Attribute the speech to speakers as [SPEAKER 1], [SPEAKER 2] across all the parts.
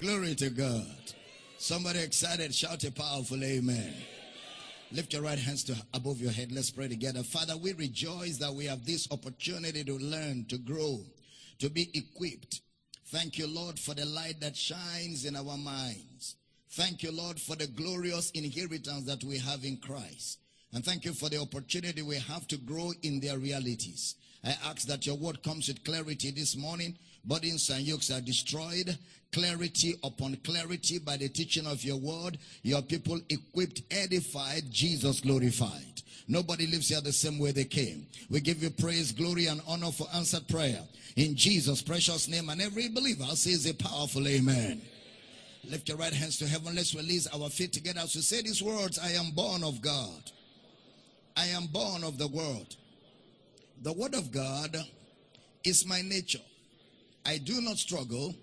[SPEAKER 1] Glory to God. Somebody excited, shout a powerful amen. Lift your right hands to above your head. Let's pray together. Father, we rejoice that we have this opportunity to learn, to grow, to be equipped. Thank you, Lord, for the light that shines in our minds. Thank you, Lord, for the glorious inheritance that we have in Christ. And thank you for the opportunity we have to grow in their realities. I ask that your word comes with clarity this morning. Burdens and yokes are destroyed. Clarity upon clarity by the teaching of your word. Your people equipped, edified, Jesus glorified. Nobody lives here the same way they came. We give you praise, glory, and honor for answered prayer. In Jesus' precious name. And every believer says a powerful amen. Lift your right hands to heaven. Let's release our feet together as we say these words I am born of God. I am born of the world. The word of God is my nature. I do not struggle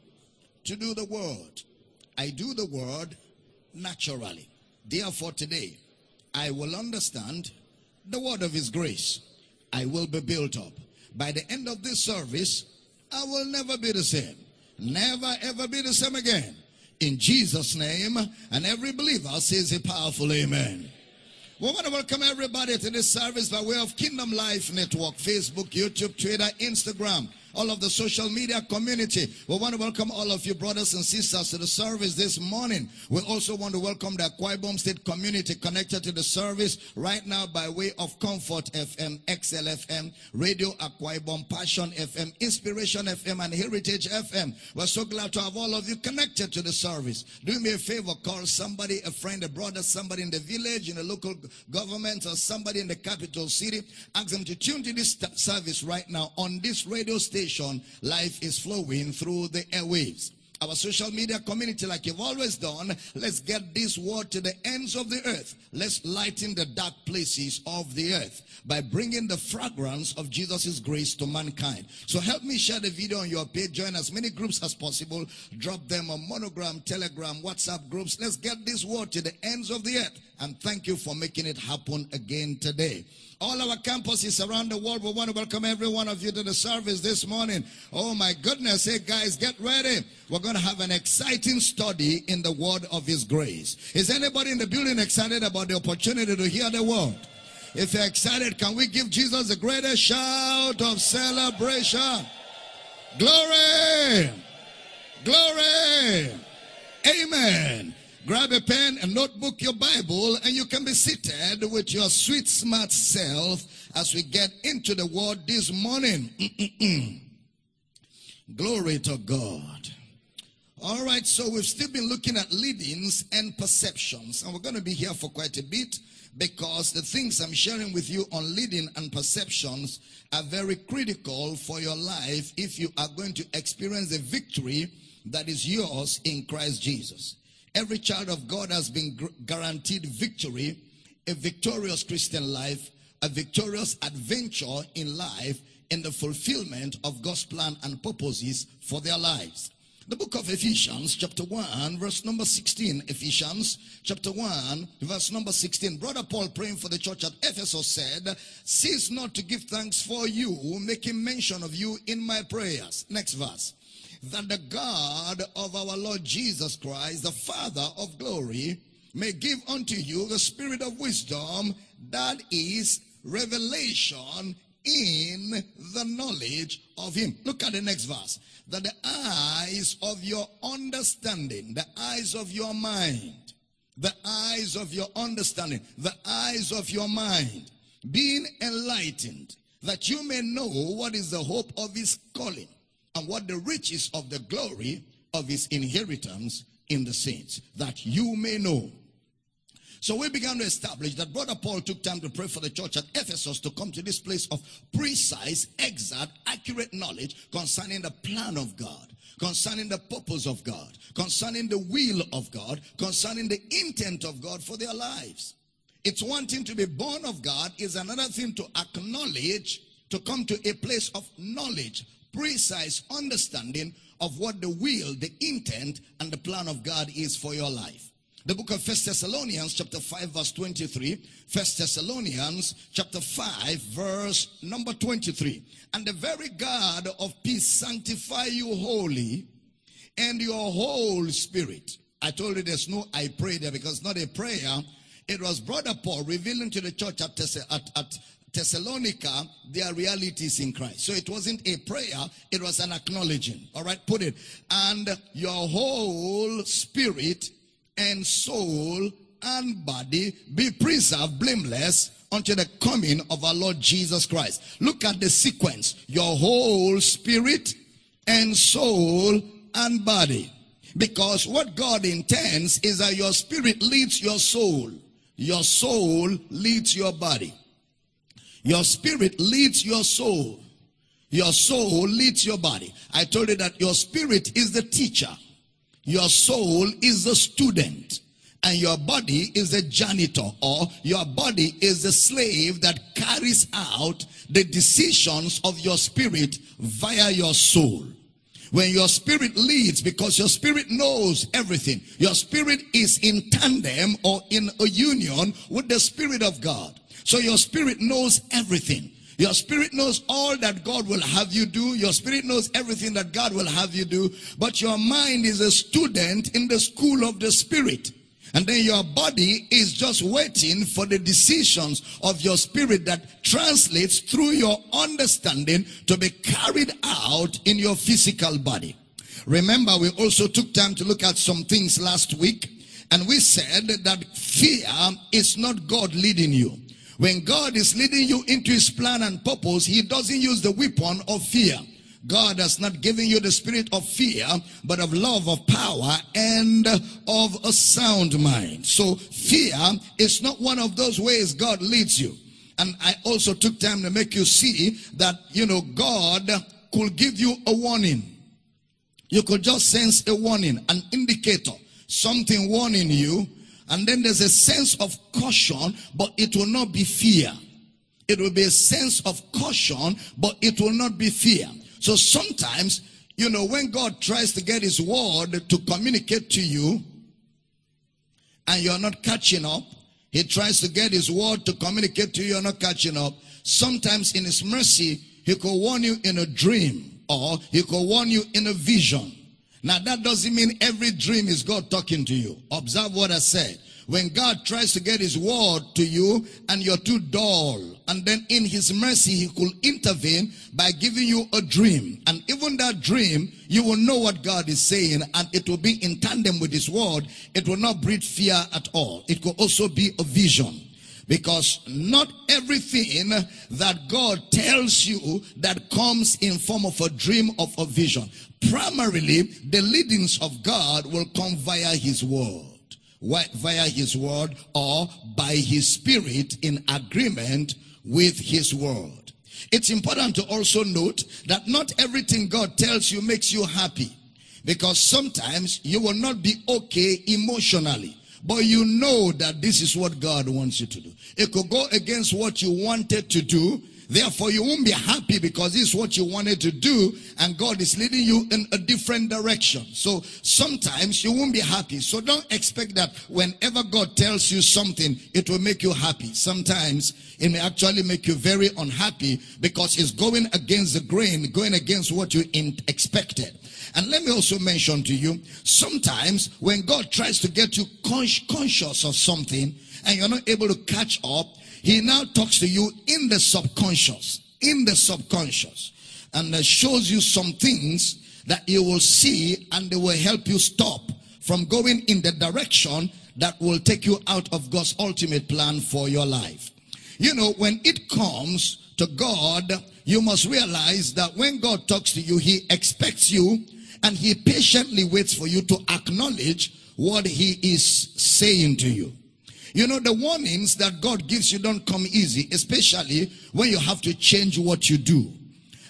[SPEAKER 1] to do the word. I do the word naturally. Therefore, today, I will understand the word of his grace. I will be built up. By the end of this service, I will never be the same. Never ever be the same again. In Jesus' name, and every believer says a powerful amen. We want to welcome everybody to this service by way of Kingdom Life Network, Facebook, YouTube, Twitter, Instagram all of the social media community. We want to welcome all of you brothers and sisters to the service this morning. We also want to welcome the Akwa Ibom State community connected to the service right now by way of Comfort FM, XLFM, Radio Akwa Ibom, Passion FM, Inspiration FM, and Heritage FM. We're so glad to have all of you connected to the service. Do me a favor, call somebody, a friend, a brother, somebody in the village, in the local government, or somebody in the capital city. Ask them to tune to this service right now on this radio station life is flowing through the airwaves. Our social media community, like you've always done, let's get this word to the ends of the earth. Let's lighten the dark places of the earth by bringing the fragrance of Jesus' grace to mankind. So help me share the video on your page. Join as many groups as possible. Drop them on Monogram, Telegram, WhatsApp groups. Let's get this word to the ends of the earth. And thank you for making it happen again today all our campuses around the world. We want to welcome every one of you to the service this morning. Oh my goodness. Hey guys, get ready. We're going to have an exciting study in the word of his grace. Is anybody in the building excited about the opportunity to hear the word? If you're excited, can we give Jesus a greater shout of celebration? Glory! Glory! Amen. Grab a pen, a notebook, your Bible, and you can be seated with your sweet, smart self as we get into the word this morning. Glory to God. All right, so we've still been looking at leadings and perceptions, and we're going to be here for quite a bit because the things I'm sharing with you on leading and perceptions are very critical for your life if you are going to experience the victory that is yours in Christ Jesus. Every child of God has been guaranteed victory, a victorious Christian life, a victorious adventure in life in the fulfillment of God's plan and purposes for their lives. The book of Ephesians, chapter 1, verse number 16. Ephesians, chapter 1, verse number 16. Brother Paul, praying for the church at Ephesus, said, Cease not to give thanks for you, making mention of you in my prayers. Next verse that the God of our Lord Jesus Christ, the Father of glory, may give unto you the spirit of wisdom that is revelation in the knowledge of him. Look at the next verse. That the eyes of your understanding, the eyes of your mind, the eyes of your understanding, the eyes of your mind, being enlightened, that you may know what is the hope of his calling and what the riches of the glory of his inheritance in the saints, that you may know. So we began to establish that Brother Paul took time to pray for the church at Ephesus to come to this place of precise, exact, accurate knowledge concerning the plan of God, concerning the purpose of God, concerning the will of God, concerning the intent of God for their lives. It's one thing to be born of God, is another thing to acknowledge, to come to a place of knowledge, precise understanding of what the will, the intent, and the plan of God is for your life. The book of First Thessalonians, chapter 5, verse 23. First Thessalonians, chapter 5, verse number 23. And the very God of peace sanctify you wholly, and your whole spirit. I told you there's no I pray there because not a prayer. It was Brother Paul revealing to the church at, at, at Thessalonica their realities in Christ. So it wasn't a prayer, it was an acknowledging. All right, put it. And your whole spirit and soul and body be preserved blameless unto the coming of our Lord Jesus Christ. Look at the sequence. Your whole spirit and soul and body. Because what God intends is that your spirit leads your soul. Your soul leads your body. Your spirit leads your soul. Your soul leads your body. I told you that your spirit is the teacher. Your soul is the student. And your body is the janitor or your body is the slave that carries out the decisions of your spirit via your soul. When your spirit leads, because your spirit knows everything, your spirit is in tandem or in a union with the spirit of God. So your spirit knows everything. Your spirit knows all that God will have you do. Your spirit knows everything that God will have you do. But your mind is a student in the school of the spirit. And then your body is just waiting for the decisions of your spirit that translates through your understanding to be carried out in your physical body. Remember, we also took time to look at some things last week. And we said that fear is not God leading you. When God is leading you into his plan and purpose, he doesn't use the weapon of fear. God has not given you the spirit of fear, but of love, of power, and of a sound mind. So fear is not one of those ways God leads you. And I also took time to make you see that, you know, God could give you a warning. You could just sense a warning, an indicator, something warning you. And then there's a sense of caution, but it will not be fear. It will be a sense of caution, but it will not be fear. So sometimes, you know, when God tries to get his word to communicate to you and you're not catching up, he tries to get his word to communicate to you, you're not catching up. Sometimes in his mercy, he could warn you in a dream or he could warn you in a vision. Now that doesn't mean every dream is God talking to you. Observe what I said. When God tries to get his word to you and you're too dull, and then in his mercy, he could intervene by giving you a dream. And even that dream, you will know what God is saying and it will be in tandem with his word. It will not breed fear at all. It could also be a vision. Because not everything that God tells you that comes in form of a dream of a vision. Primarily, the leadings of God will come via his word via his word or by his spirit in agreement with his word. It's important to also note that not everything God tells you makes you happy because sometimes you will not be okay emotionally. But you know that this is what God wants you to do. It could go against what you wanted to do, Therefore, you won't be happy because this is what you wanted to do, and God is leading you in a different direction. So sometimes you won't be happy. So don't expect that whenever God tells you something, it will make you happy. Sometimes it may actually make you very unhappy because it's going against the grain, going against what you expected. And let me also mention to you, sometimes when God tries to get you conscious of something and you're not able to catch up, he now talks to you in the subconscious, in the subconscious, and shows you some things that you will see and they will help you stop from going in the direction that will take you out of God's ultimate plan for your life. You know, when it comes to God, you must realize that when God talks to you, He expects you and He patiently waits for you to acknowledge what He is saying to you. You know, the warnings that God gives you don't come easy, especially when you have to change what you do.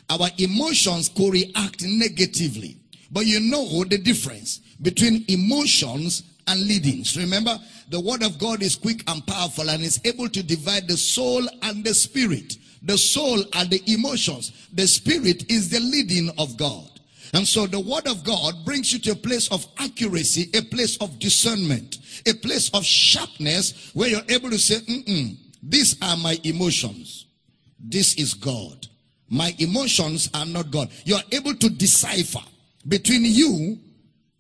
[SPEAKER 1] Our emotions co react negatively. But you know the difference between emotions and leadings. Remember, the word of God is quick and powerful and is able to divide the soul and the spirit. The soul are the emotions. The spirit is the leading of God. And so the word of God brings you to a place of accuracy, a place of discernment, a place of sharpness where you're able to say, these are my emotions. This is God. My emotions are not God. You're able to decipher between you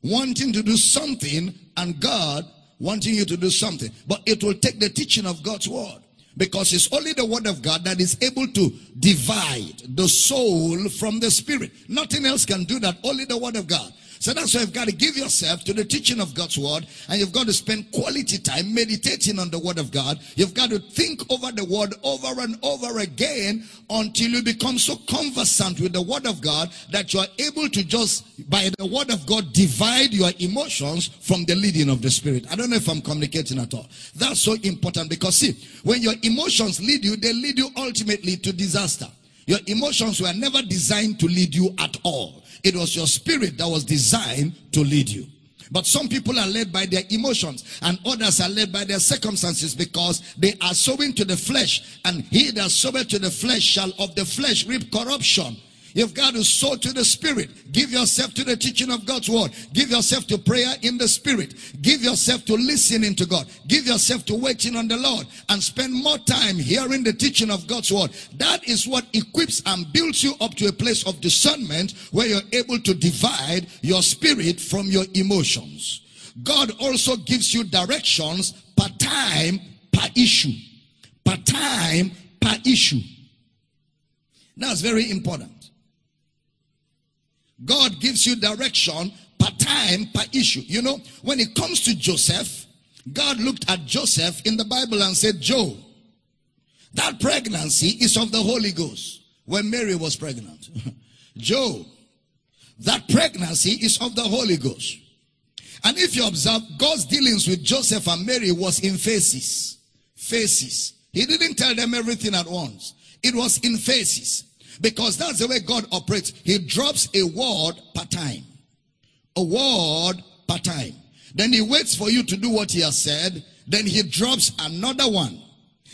[SPEAKER 1] wanting to do something and God wanting you to do something. But it will take the teaching of God's word. Because it's only the word of God that is able to divide the soul from the spirit. Nothing else can do that. Only the word of God. So that's why you've got to give yourself to the teaching of God's word and you've got to spend quality time meditating on the word of God. You've got to think over the word over and over again until you become so conversant with the word of God that you are able to just, by the word of God, divide your emotions from the leading of the spirit. I don't know if I'm communicating at all. That's so important because see, when your emotions lead you, they lead you ultimately to disaster. Your emotions were never designed to lead you at all. It was your spirit that was designed to lead you. But some people are led by their emotions and others are led by their circumstances because they are sowing to the flesh and he that soweth to the flesh shall of the flesh reap corruption. You've got to sow to the Spirit. Give yourself to the teaching of God's word. Give yourself to prayer in the Spirit. Give yourself to listening to God. Give yourself to waiting on the Lord and spend more time hearing the teaching of God's word. That is what equips and builds you up to a place of discernment where you're able to divide your spirit from your emotions. God also gives you directions per time, per issue. Per time, per issue. That's very important. God gives you direction per time, per issue. You know, when it comes to Joseph, God looked at Joseph in the Bible and said, Joe, that pregnancy is of the Holy Ghost. When Mary was pregnant. Joe, that pregnancy is of the Holy Ghost. And if you observe, God's dealings with Joseph and Mary was in phases. Phases. He didn't tell them everything at once. It was in phases. Because that's the way God operates. He drops a word per time. A word per time. Then he waits for you to do what he has said. Then he drops another one.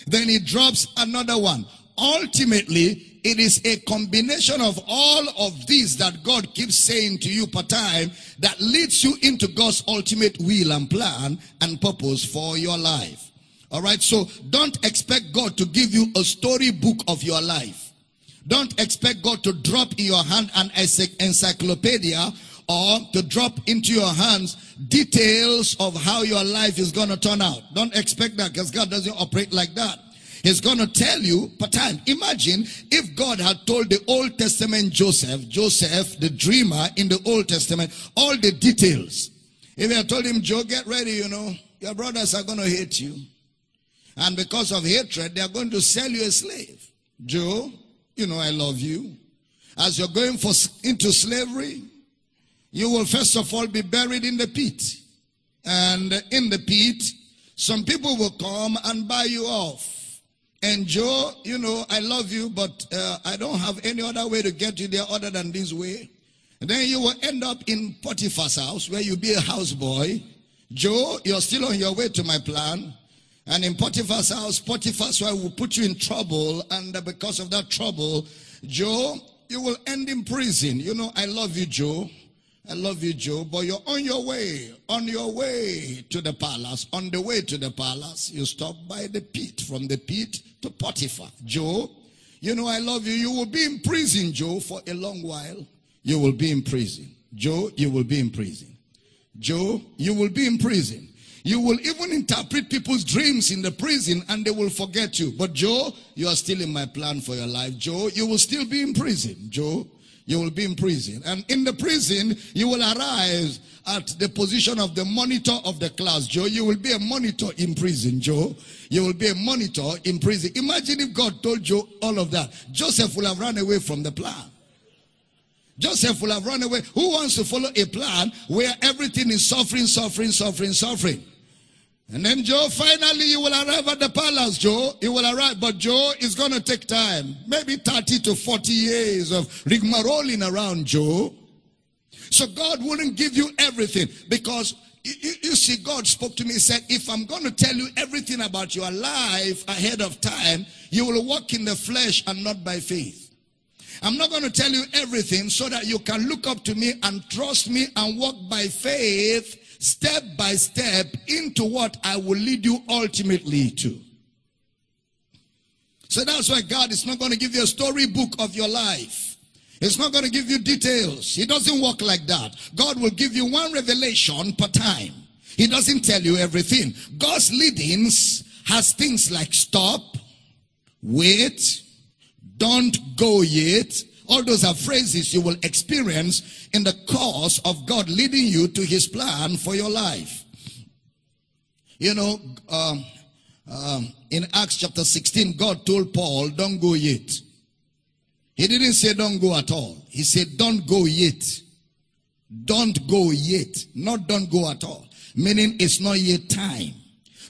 [SPEAKER 1] Then he drops another one. Ultimately, it is a combination of all of these that God keeps saying to you per time that leads you into God's ultimate will and plan and purpose for your life. All right. So don't expect God to give you a storybook of your life. Don't expect God to drop in your hand an encyclopedia or to drop into your hands details of how your life is going to turn out. Don't expect that because God doesn't operate like that. He's going to tell you time. Imagine if God had told the Old Testament Joseph, Joseph, the dreamer in the Old Testament, all the details. If he had told him, Joe, get ready, you know, your brothers are going to hate you. And because of hatred, they are going to sell you a slave. Joe, you know, I love you. As you're going for, into slavery, you will first of all be buried in the pit. And in the pit, some people will come and buy you off. And Joe, you know, I love you, but uh, I don't have any other way to get you there other than this way. And then you will end up in Potiphar's house where you'll be a houseboy. Joe, you're still on your way to my plan. And in Potiphar's house, Potiphar's wife will put you in trouble. And because of that trouble, Joe, you will end in prison. You know, I love you, Joe. I love you, Joe, but you're on your way, on your way to the palace. On the way to the palace, you stop by the pit. From the pit to Potiphar. Joe, you know, I love you. You will be in prison, Joe, for a long while. You will be in prison. Joe, you will be in prison. Joe, you will be in prison. You will even interpret people's dreams in the prison and they will forget you. But Joe, you are still in my plan for your life. Joe, you will still be in prison. Joe, you will be in prison. And in the prison, you will arrive at the position of the monitor of the class. Joe, you will be a monitor in prison, Joe. You will be a monitor in prison. Imagine if God told Joe all of that. Joseph will have run away from the plan. Joseph will have run away. Who wants to follow a plan where everything is suffering, suffering, suffering, suffering? And then Joe, finally you will arrive at the palace, Joe. You will arrive, but Joe going to take time. Maybe 30 to 40 years of rigmaroling around Joe. So God wouldn't give you everything because you, you, see, God spoke to me, and said, if I'm going to tell you everything about your life ahead of time, you will walk in the flesh and not by faith. I'm not going to tell you everything so that you can look up to me and trust me and walk by faith step by step into what I will lead you ultimately to. So that's why God is not going to give you a storybook of your life. He's not going to give you details. He doesn't work like that. God will give you one revelation per time. He doesn't tell you everything. God's leadings has things like stop, wait, don't go yet. All those are phrases you will experience in the course of God leading you to his plan for your life. You know, um, um, in Acts chapter 16, God told Paul, don't go yet. He didn't say don't go at all. He said don't go yet. Don't go yet. Not don't go at all. Meaning it's not yet time.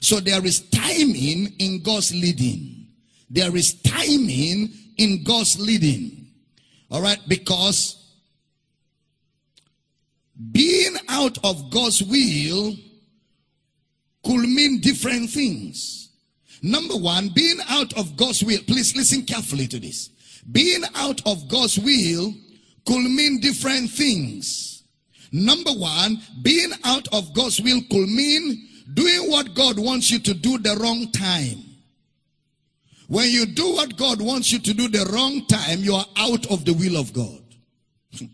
[SPEAKER 1] So there is timing in God's leading. There is timing in God's leading. All right, because being out of God's will could mean different things. Number one, being out of God's will, please listen carefully to this. Being out of God's will could mean different things. Number one, being out of God's will could mean doing what God wants you to do the wrong time. When you do what God wants you to do the wrong time, you are out of the will of God.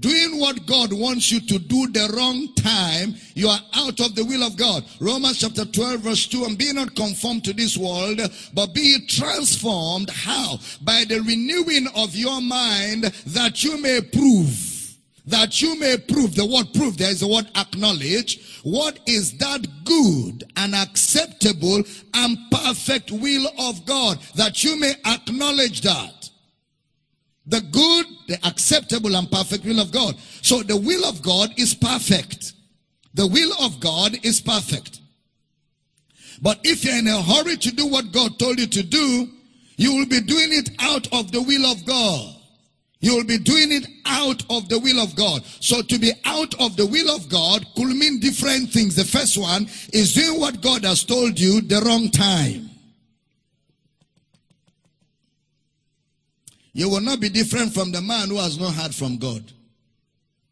[SPEAKER 1] Doing what God wants you to do the wrong time, you are out of the will of God. Romans chapter 12 verse 2, and be not conformed to this world, but be transformed. How? By the renewing of your mind that you may prove that you may prove the word prove there is the word acknowledge. What is that good and acceptable and perfect will of God that you may acknowledge that? The good the acceptable and perfect will of God. So the will of God is perfect. The will of God is perfect. But if you're in a hurry to do what God told you to do you will be doing it out of the will of God you will be doing it out of the will of God. So to be out of the will of God could mean different things. The first one is doing what God has told you the wrong time. You will not be different from the man who has not heard from God.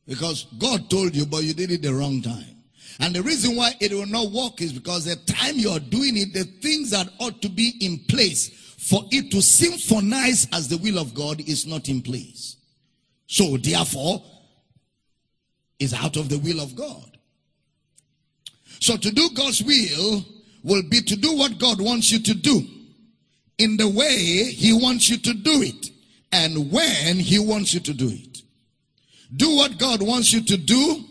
[SPEAKER 1] Because God told you, but you did it the wrong time. And the reason why it will not work is because the time you are doing it, the things that ought to be in place for it to symphonize as the will of God is not in place. So therefore, is out of the will of God. So to do God's will will be to do what God wants you to do in the way he wants you to do it and when he wants you to do it. Do what God wants you to do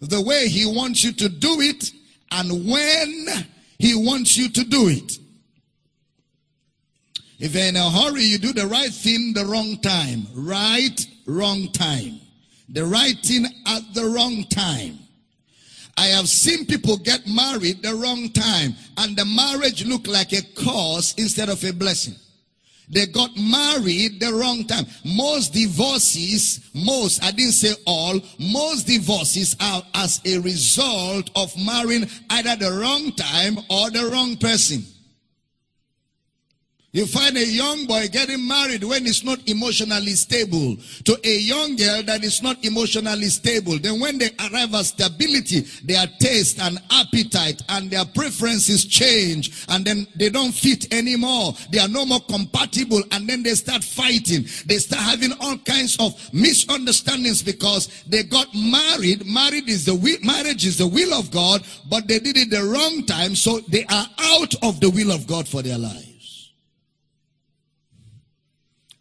[SPEAKER 1] the way he wants you to do it and when he wants you to do it. If you're in a hurry, you do the right thing the wrong time. Right, wrong time. The right thing at the wrong time. I have seen people get married the wrong time and the marriage look like a curse instead of a blessing. They got married the wrong time. Most divorces, most, I didn't say all, most divorces are as a result of marrying either the wrong time or the wrong person. You find a young boy getting married when he's not emotionally stable to a young girl that is not emotionally stable. Then when they arrive at stability, their taste and appetite and their preferences change and then they don't fit anymore. They are no more compatible and then they start fighting. They start having all kinds of misunderstandings because they got married. Married is the will, marriage is the will of God, but they did it the wrong time. So they are out of the will of God for their life.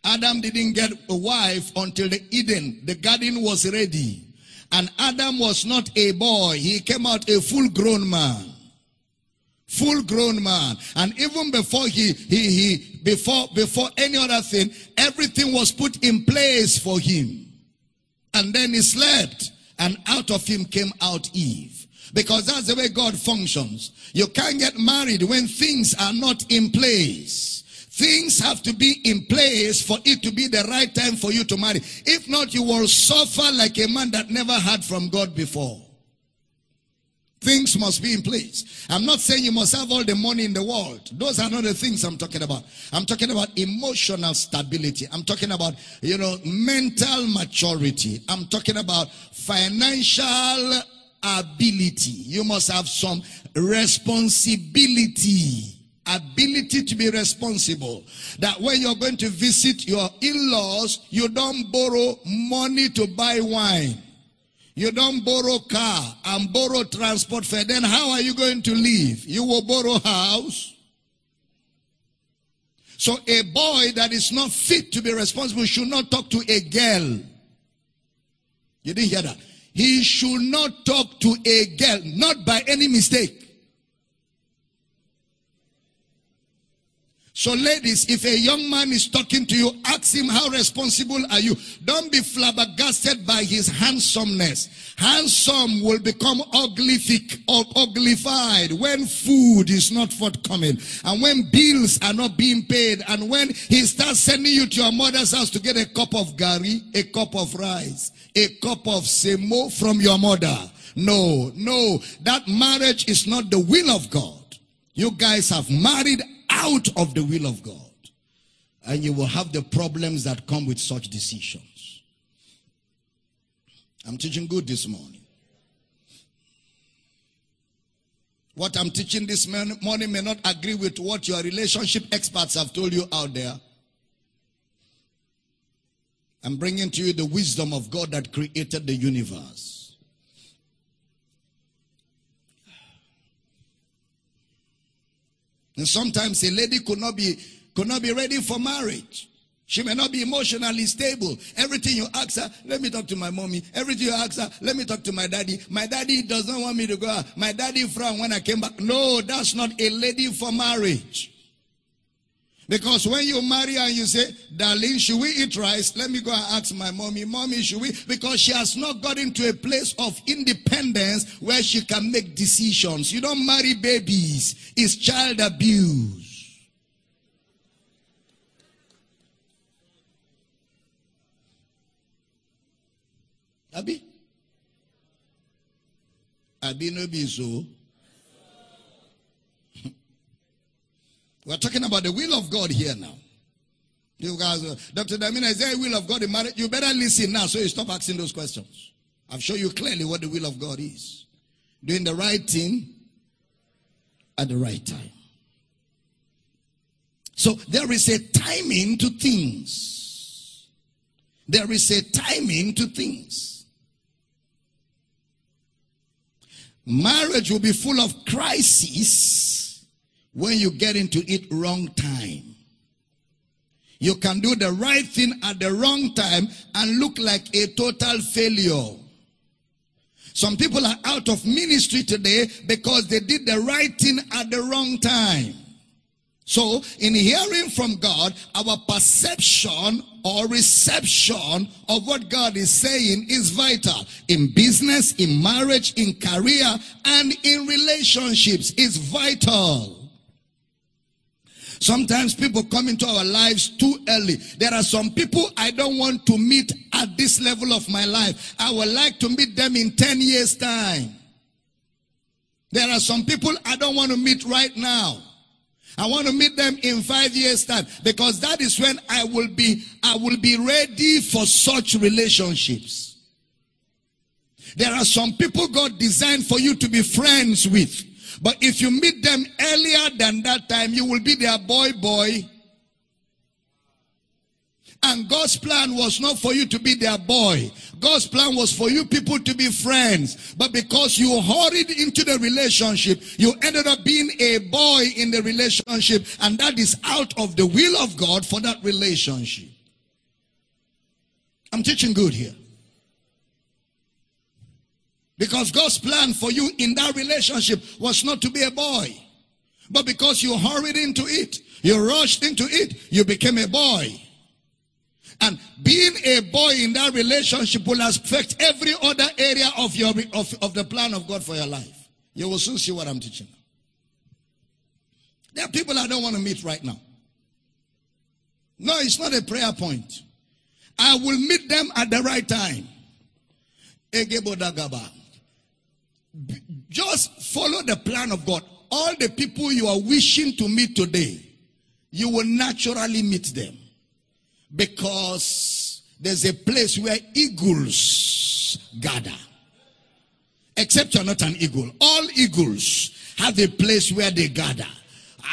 [SPEAKER 1] Adam didn't get a wife until the Eden. The garden was ready. And Adam was not a boy. He came out a full grown man. Full grown man. And even before he, he, he, before, before any other thing, everything was put in place for him. And then he slept. And out of him came out Eve. Because that's the way God functions. You can't get married when things are not in place. Things have to be in place for it to be the right time for you to marry. If not, you will suffer like a man that never heard from God before. Things must be in place. I'm not saying you must have all the money in the world. Those are not the things I'm talking about. I'm talking about emotional stability. I'm talking about, you know, mental maturity. I'm talking about financial ability. You must have some responsibility ability to be responsible. That when you're going to visit your in-laws, you don't borrow money to buy wine. You don't borrow car and borrow transport fare. Then how are you going to live? You will borrow house. So a boy that is not fit to be responsible should not talk to a girl. You didn't hear that. He should not talk to a girl, not by any mistake. So, ladies, if a young man is talking to you, ask him, How responsible are you? Don't be flabbergasted by his handsomeness. Handsome will become uglific or uglified when food is not forthcoming, and when bills are not being paid, and when he starts sending you to your mother's house to get a cup of gari, a cup of rice, a cup of semo from your mother. No, no, that marriage is not the will of God. You guys have married out of the will of God. And you will have the problems that come with such decisions. I'm teaching good this morning. What I'm teaching this morning may not agree with what your relationship experts have told you out there. I'm bringing to you the wisdom of God that created the universe. And sometimes a lady could not be could not be ready for marriage. She may not be emotionally stable. Everything you ask her, let me talk to my mommy. Everything you ask her, let me talk to my daddy. My daddy does not want me to go out. My daddy frowned when I came back. No, that's not a lady for marriage. Because when you marry and you say, darling, should we eat rice? Let me go and ask my mommy, mommy, should we? Because she has not got into a place of independence where she can make decisions. You don't marry babies. It's child abuse. Abi? Abi no be so. We're talking about the will of God here now. You guys, uh, Dr. Damina, is there a will of God in marriage? You better listen now so you stop asking those questions. I've shown you clearly what the will of God is. Doing the right thing at the right time. So there is a timing to things. There is a timing to things. Marriage will be full of crises when you get into it wrong time. You can do the right thing at the wrong time and look like a total failure. Some people are out of ministry today because they did the right thing at the wrong time. So, in hearing from God, our perception or reception of what God is saying is vital. In business, in marriage, in career, and in relationships, is vital. Sometimes people come into our lives too early. There are some people I don't want to meet at this level of my life. I would like to meet them in 10 years time. There are some people I don't want to meet right now. I want to meet them in five years time because that is when I will be, I will be ready for such relationships. There are some people God designed for you to be friends with. But if you meet them earlier than that time, you will be their boy boy. And God's plan was not for you to be their boy. God's plan was for you people to be friends. But because you hurried into the relationship, you ended up being a boy in the relationship. And that is out of the will of God for that relationship. I'm teaching good here. Because God's plan for you in that relationship was not to be a boy. But because you hurried into it, you rushed into it, you became a boy. And being a boy in that relationship will affect every other area of your of, of the plan of God for your life. You will soon see what I'm teaching. There are people I don't want to meet right now. No, it's not a prayer point. I will meet them at the right time. Egebodagaba. Just follow the plan of God. All the people you are wishing to meet today, you will naturally meet them. Because there's a place where eagles gather. Except you're not an eagle. All eagles have a place where they gather.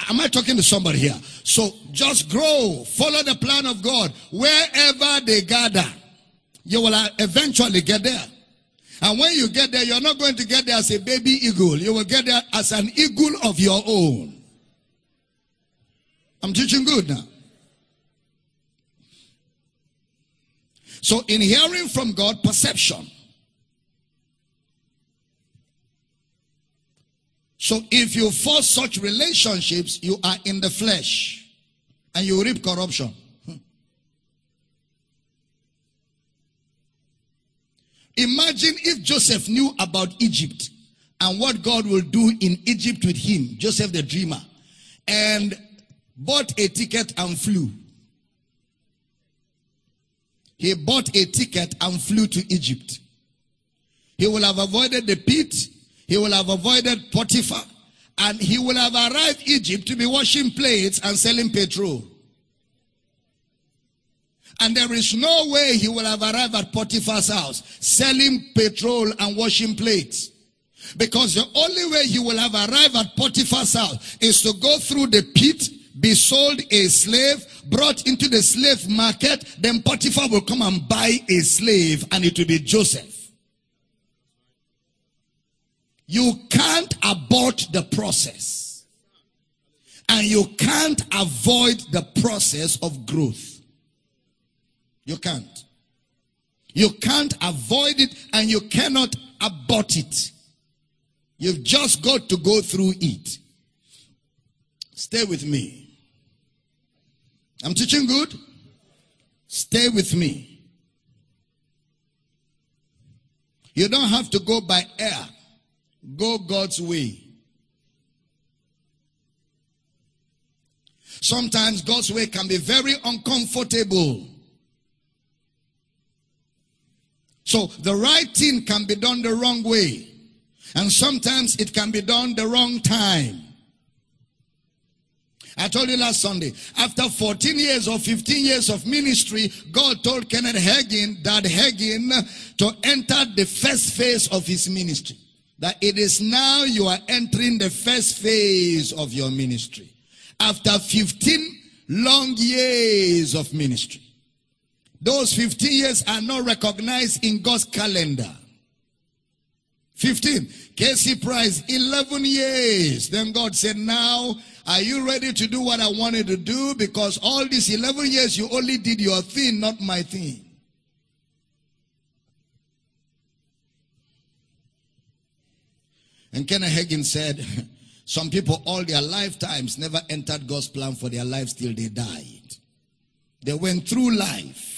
[SPEAKER 1] Am I talking to somebody here? So just grow, follow the plan of God. Wherever they gather, you will eventually get there. And when you get there, you're not going to get there as a baby eagle. You will get there as an eagle of your own. I'm teaching good now. So, in hearing from God, perception. So, if you force such relationships, you are in the flesh and you reap corruption. Imagine if Joseph knew about Egypt and what God will do in Egypt with him, Joseph the dreamer, and bought a ticket and flew. He bought a ticket and flew to Egypt. He will have avoided the pit. He will have avoided Potiphar. And he will have arrived Egypt to be washing plates and selling petrol. And there is no way he will have arrived at Potiphar's house selling petrol and washing plates. Because the only way he will have arrived at Potiphar's house is to go through the pit be sold a slave, brought into the slave market, then Potiphar will come and buy a slave and it will be Joseph. You can't abort the process. And you can't avoid the process of growth. You can't. You can't avoid it and you cannot abort it. You've just got to go through it. Stay with me. I'm teaching good? Stay with me. You don't have to go by air. Go God's way. Sometimes God's way can be very uncomfortable. So the right thing can be done the wrong way. And sometimes it can be done the wrong time. I told you last Sunday, after 14 years or 15 years of ministry, God told Kenneth Hagin, that Hagin, to enter the first phase of his ministry. That it is now you are entering the first phase of your ministry. After 15 long years of ministry. Those 15 years are not recognized in God's calendar. 15. KC Price, 11 years. Then God said, now are you ready to do what I wanted to do? Because all these 11 years you only did your thing, not my thing. And Kenneth Hagin said, some people all their lifetimes never entered God's plan for their lives till they died. They went through life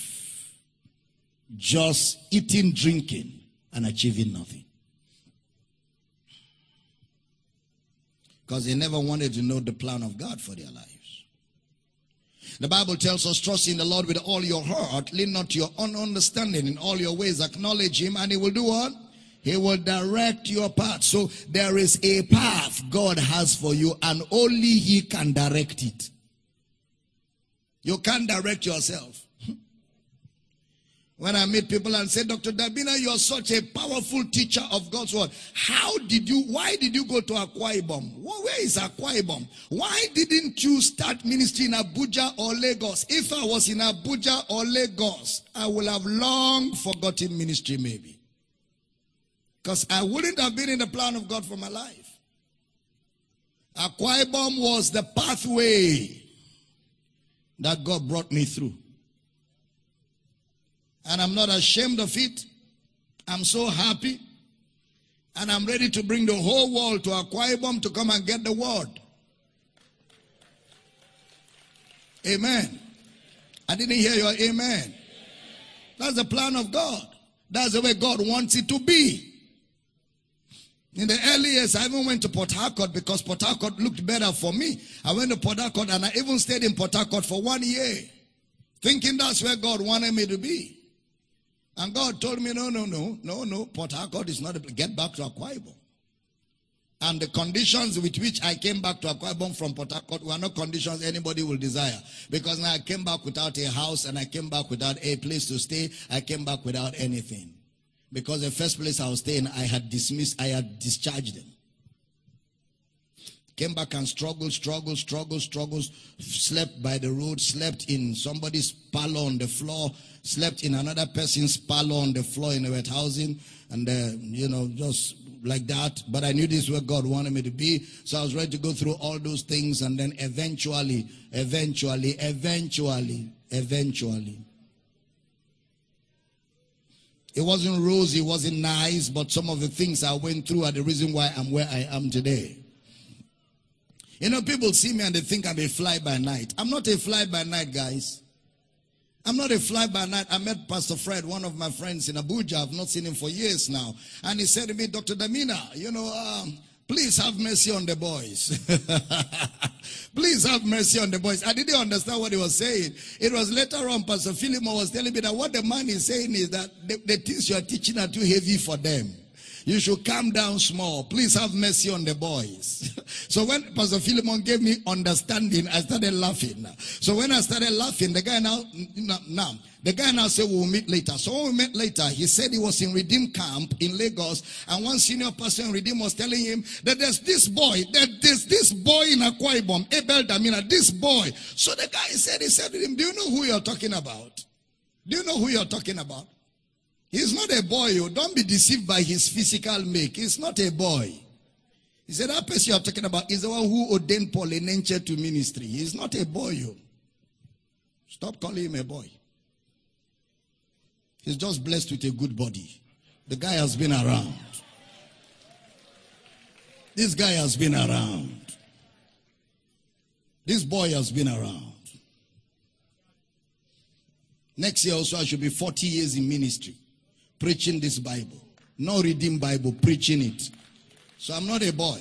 [SPEAKER 1] just eating, drinking, and achieving nothing. because they never wanted to know the plan of God for their lives. The Bible tells us, trust in the Lord with all your heart, lean not to your own understanding, in all your ways acknowledge Him, and He will do what? He will direct your path. So there is a path God has for you, and only He can direct it. You can't direct yourself. When I meet people and say, Dr. Damina, you're such a powerful teacher of God's word. How did you, why did you go to Akwa Ibom? Where is Akwa Ibom? Why didn't you start ministry in Abuja or Lagos? If I was in Abuja or Lagos, I would have long forgotten ministry maybe. Because I wouldn't have been in the plan of God for my life. Akwa Ibom was the pathway that God brought me through. And I'm not ashamed of it. I'm so happy. And I'm ready to bring the whole world to Akwa to come and get the word. Amen. I didn't hear your amen. That's the plan of God. That's the way God wants it to be. In the early years, I even went to Port Harcourt because Port Harcourt looked better for me. I went to Port Harcourt and I even stayed in Port Harcourt for one year, thinking that's where God wanted me to be. And God told me, no, no, no, no, no, Port Harcourt is not a Get back to Akwa. And the conditions with which I came back to Akwa from Port Harcourt were not conditions anybody will desire. Because now I came back without a house and I came back without a place to stay. I came back without anything. Because the first place I was staying, I had dismissed, I had discharged them. Came back and struggled, struggled, struggled, struggled. Slept by the road, slept in somebody's parlor on the floor, slept in another person's parlor on the floor in a wet housing, and uh, you know, just like that. But I knew this is where God wanted me to be, so I was ready to go through all those things, and then eventually, eventually, eventually, eventually. It wasn't rosy, it wasn't nice, but some of the things I went through are the reason why I'm where I am today. You know, people see me and they think I'm a fly by night. I'm not a fly by night, guys. I'm not a fly by night. I met Pastor Fred, one of my friends in Abuja. I've not seen him for years now. And he said to me, Dr. Damina, you know, um, please have mercy on the boys. please have mercy on the boys. I didn't understand what he was saying. It was later on, Pastor Philemon was telling me that what the man is saying is that the, the things you are teaching are too heavy for them. You should calm down small. Please have mercy on the boys. so when Pastor Philemon gave me understanding, I started laughing. So when I started laughing, the guy now, now, the guy now said we'll meet later. So when we met later, he said he was in Redeem Camp in Lagos, and one senior pastor in Redeem was telling him that there's this boy, that there's this boy in Akwa Ibom, Abel Damina, this boy. So the guy said, he said to him, do you know who you're talking about? Do you know who you're talking about? He's not a boy. Oh. don't be deceived by his physical make. He's not a boy. He said, that person you're talking about is the one who ordained Paul Enenche to ministry. He's not a boy. Oh. Stop calling him a boy. He's just blessed with a good body. The guy has been around. This guy has been around. This boy has been around. Next year also I should be 40 years in ministry preaching this Bible. Not reading Bible, preaching it. So I'm not a boy.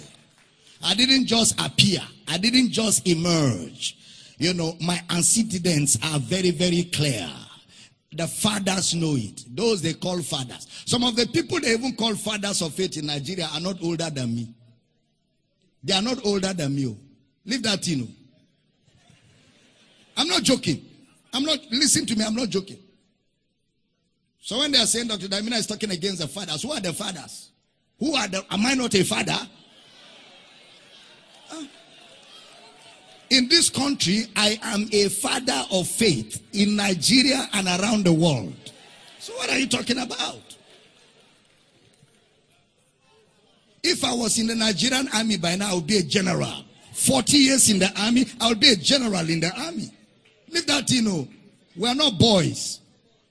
[SPEAKER 1] I didn't just appear. I didn't just emerge. You know, my antecedents are very, very clear. The fathers know it. Those they call fathers. Some of the people they even call fathers of faith in Nigeria are not older than me. They are not older than me. Oh. Leave that in. Oh. I'm not joking. I'm not, listen to me, I'm not joking. So when they are saying Dr. Damina is talking against the fathers, who are the fathers? Who are the, am I not a father? In this country, I am a father of faith in Nigeria and around the world. So what are you talking about? If I was in the Nigerian army by now, I would be a general. 40 years in the army, I would be a general in the army. Leave that, you know. We are not boys.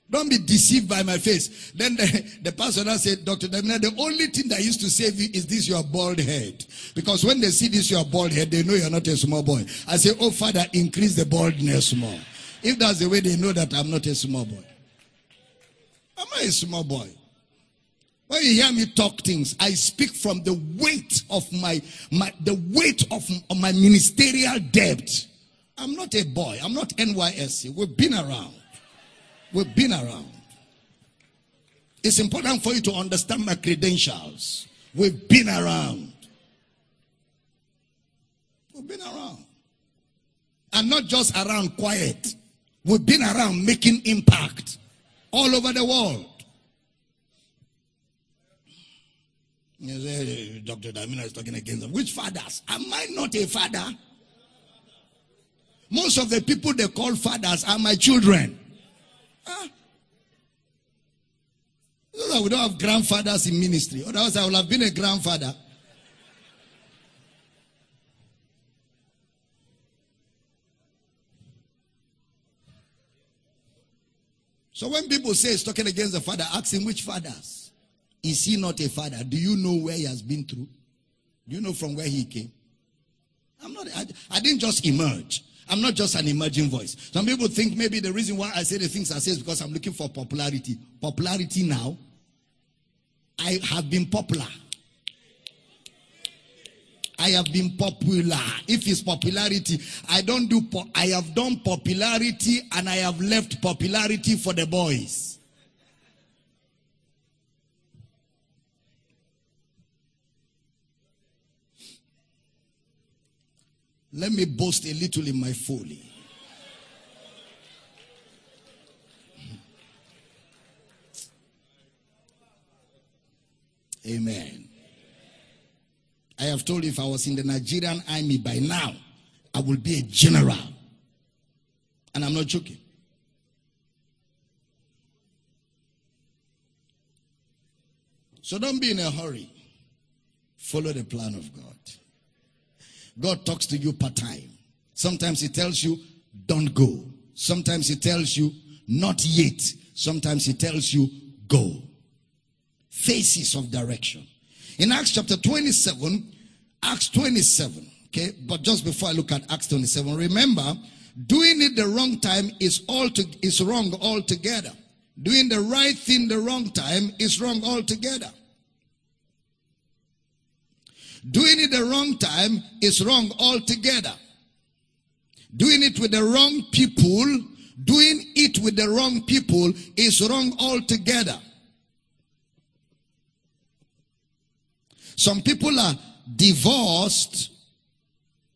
[SPEAKER 1] Don't be deceived by my face. Then the, the pastor said, Dr. The only thing that used to save you is this your bald head. Because when they see this your bald head, they know you're not a small boy. I say, Oh, Father, increase the baldness more. If that's the way they know that I'm not a small boy. I'm not a small boy. When you hear me talk things, I speak from the weight of my, my the weight of, of my ministerial debt. I'm not a boy. I'm not NYSC. We've been around. We've been around. It's important for you to understand my credentials. We've been around. We've been around. And not just around quiet. We've been around making impact all over the world. You say, Dr. Damina is talking against them. Which fathers? Am I not a father? Most of the people they call fathers are my children. Ah. we don't have grandfathers in ministry. Otherwise, I would have been a grandfather. So when people say he's talking against the father, ask him which fathers. Is he not a father? Do you know where he has been through? Do you know from where he came? I'm not, I, I didn't just emerge. I'm not just an emerging voice. Some people think maybe the reason why I say the things I say is because I'm looking for popularity. Popularity now. I have been popular. I have been popular. If it's popularity, I don't do, po- I have done popularity and I have left popularity for the boys. Let me boast a little in my folly. Amen. I have told you if I was in the Nigerian army by now, I would be a general. And I'm not joking. So don't be in a hurry. Follow the plan of God. God talks to you part time. Sometimes He tells you, don't go. Sometimes He tells you, not yet. Sometimes He tells you, go. Faces of direction. In Acts chapter 27, Acts 27, okay, but just before I look at Acts 27, remember, doing it the wrong time is all to, is wrong altogether. Doing the right thing the wrong time is wrong altogether. Doing it the wrong time is wrong altogether. Doing it with the wrong people, doing it with the wrong people is wrong altogether. Some people are divorced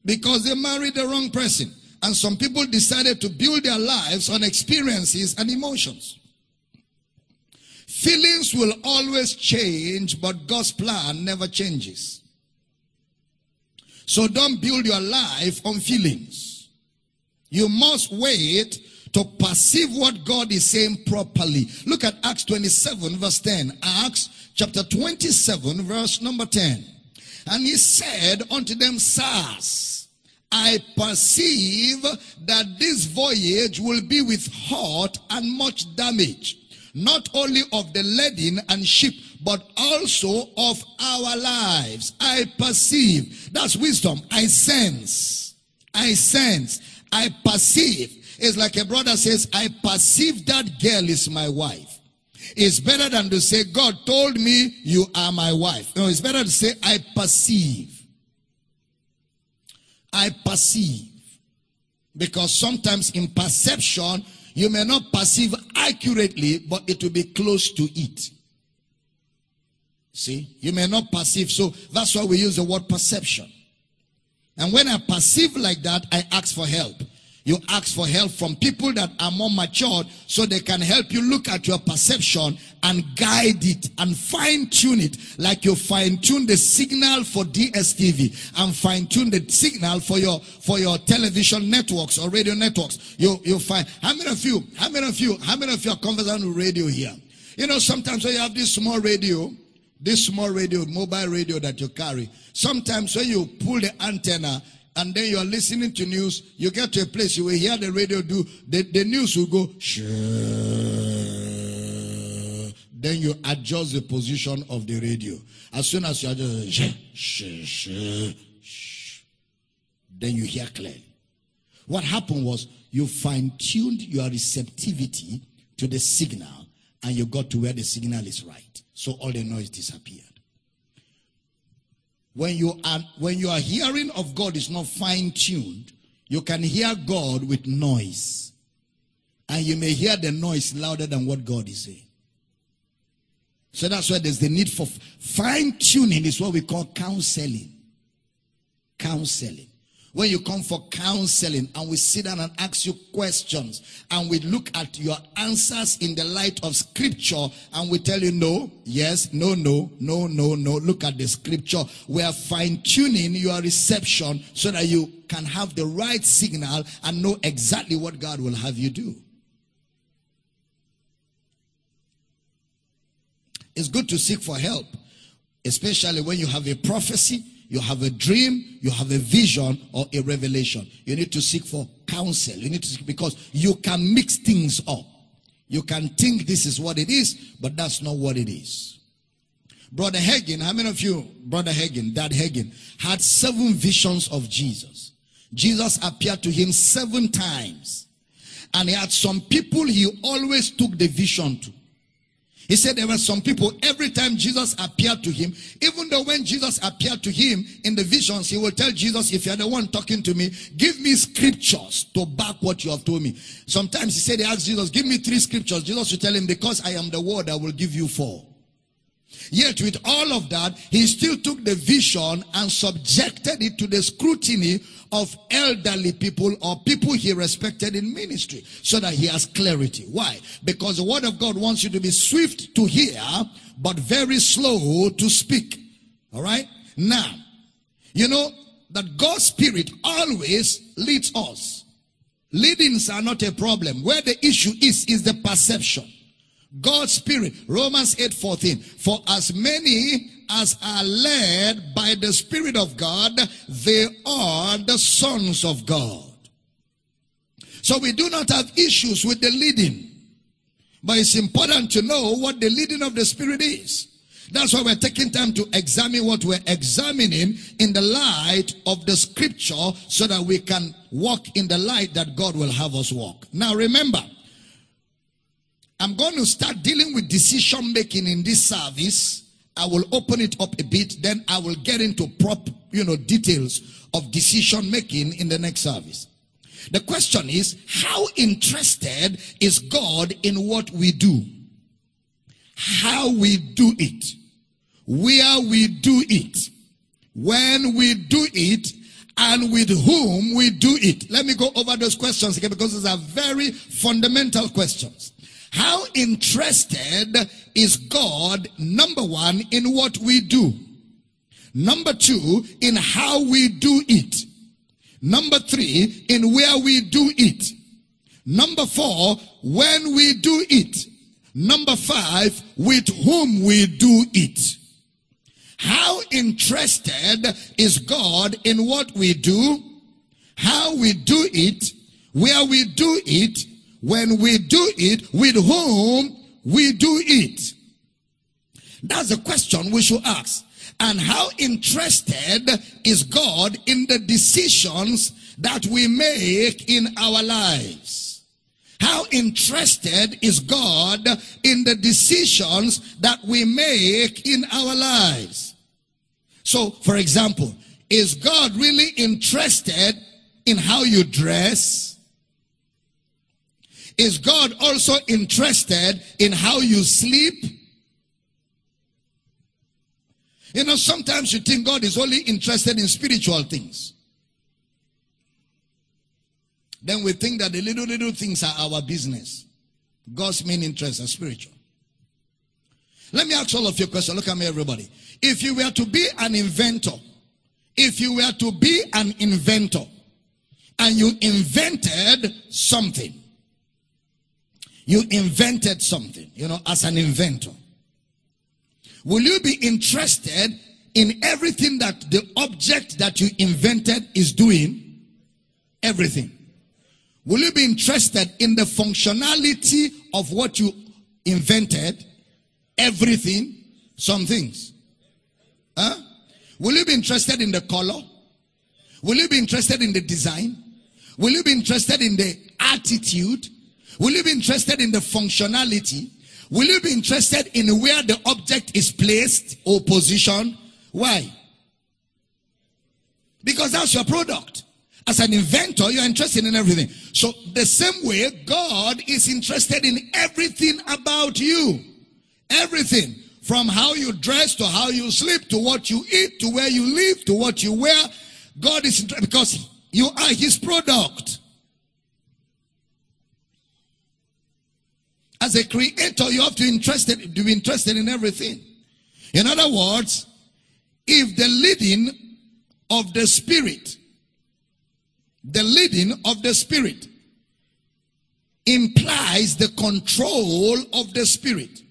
[SPEAKER 1] because they married the wrong person. And some people decided to build their lives on experiences and emotions. Feelings will always change, but God's plan never changes. So don't build your life on feelings. You must wait to perceive what God is saying properly. Look at Acts 27 verse 10. Acts chapter 27 verse number 10. And he said unto them, Sirs, I perceive that this voyage will be with hurt and much damage, not only of the leading and ship, but also of our lives. I perceive. That's wisdom. I sense. I sense. I perceive. It's like a brother says, I perceive that girl is my wife. It's better than to say, God told me you are my wife. No, it's better to say, I perceive. I perceive. Because sometimes in perception, you may not perceive accurately, but it will be close to it. See, you may not perceive. So that's why we use the word perception. And when I perceive like that, I ask for help. You ask for help from people that are more matured so they can help you look at your perception and guide it and fine tune it like you fine tune the signal for DSTV and fine tune the signal for your for your television networks or radio networks. You you find how many of you how many of you how many of you are conversant with radio here? You know sometimes when you have this small radio this small radio, mobile radio that you carry. Sometimes when you pull the antenna and then you're listening to news, you get to a place you will hear the radio do, the, the news will go, shh. Then you adjust the position of the radio. As soon as you adjust, shh, shh, shh, then you hear clearly. What happened was you fine tuned your receptivity to the signal and you got to where the signal is right. So all the noise disappeared. When you are when your hearing of God is not fine-tuned, you can hear God with noise. And you may hear the noise louder than what God is saying. So that's why there's the need for fine-tuning is what we call counseling. Counseling. When you come for counseling and we sit down and ask you questions and we look at your answers in the light of scripture and we tell you no, yes, no, no, no, no, no. Look at the scripture. We are fine tuning your reception so that you can have the right signal and know exactly what God will have you do. It's good to seek for help, especially when you have a prophecy you have a dream, you have a vision or a revelation. You need to seek for counsel. You need to seek because you can mix things up. You can think this is what it is, but that's not what it is. Brother Hagin, how many of you, Brother Hagin, Dad Hagin, had seven visions of Jesus? Jesus appeared to him seven times. And he had some people he always took the vision to. He said there were some people, every time Jesus appeared to him, even though when Jesus appeared to him in the visions, he will tell Jesus, if you're the one talking to me, give me scriptures to back what you have told me. Sometimes he said, he asked Jesus, give me three scriptures. Jesus will tell him, because I am the word, I will give you four. Yet with all of that, he still took the vision and subjected it to the scrutiny of elderly people or people he respected in ministry so that he has clarity. Why? Because the word of God wants you to be swift to hear, but very slow to speak. All right? Now, You know that God's Spirit always leads us. Leadings are not a problem. Where the issue is, is the perception. God's Spirit, Romans 8 14. For as many as are led by the Spirit of God, they are the sons of God. So we do not have issues with the leading. But it's important to know what the leading of the Spirit is. That's why we're taking time to examine what we're examining in the light of the scripture so that we can walk in the light that God will have us walk. Now remember, I'm going to start dealing with decision making in this service. I will open it up a bit, then I will get into prop, you know, details of decision making in the next service. The question is, how interested is God in what we do? How we do it where we do it, when we do it, and with whom we do it. Let me go over those questions again because these are very fundamental questions. How interested is God, number one, in what we do? Number two, in how we do it. Number three, in where we do it. Number four, when we do it. Number five, with whom we do it. How interested is God in what we do, how we do it, where we do it, when we do it, with whom we do it? That's the question we should ask. And how interested is God in the decisions that we make in our lives? How interested is God in the decisions that we make in our lives? So, for example, is God really interested in how you dress? Is God also interested in how you sleep? You know, sometimes you think God is only interested in spiritual things. Then we think that the little, little things are our business. God's main interests are spiritual. Let me ask all of you a question. Look at me, everybody. If you were to be an inventor, if you were to be an inventor, and you invented something, you invented something, you know, as an inventor, will you be interested in everything that the object that you invented is doing? Everything. Will you be interested in the functionality of what you invented? everything, some things. Huh? Will you be interested in the color? Will you be interested in the design? Will you be interested in the attitude? Will you be interested in the functionality? Will you be interested in where the object is placed or positioned? Why? Because that's your product. As an inventor, you're interested in everything. So, the same way, God is interested in everything about you. Everything from how you dress to how you sleep to what you eat to where you live to what you wear. God is because you are his product. As a creator, you have to interested to be interested in everything. In other words, if the leading of the spirit, the leading of the spirit implies the control of the spirit.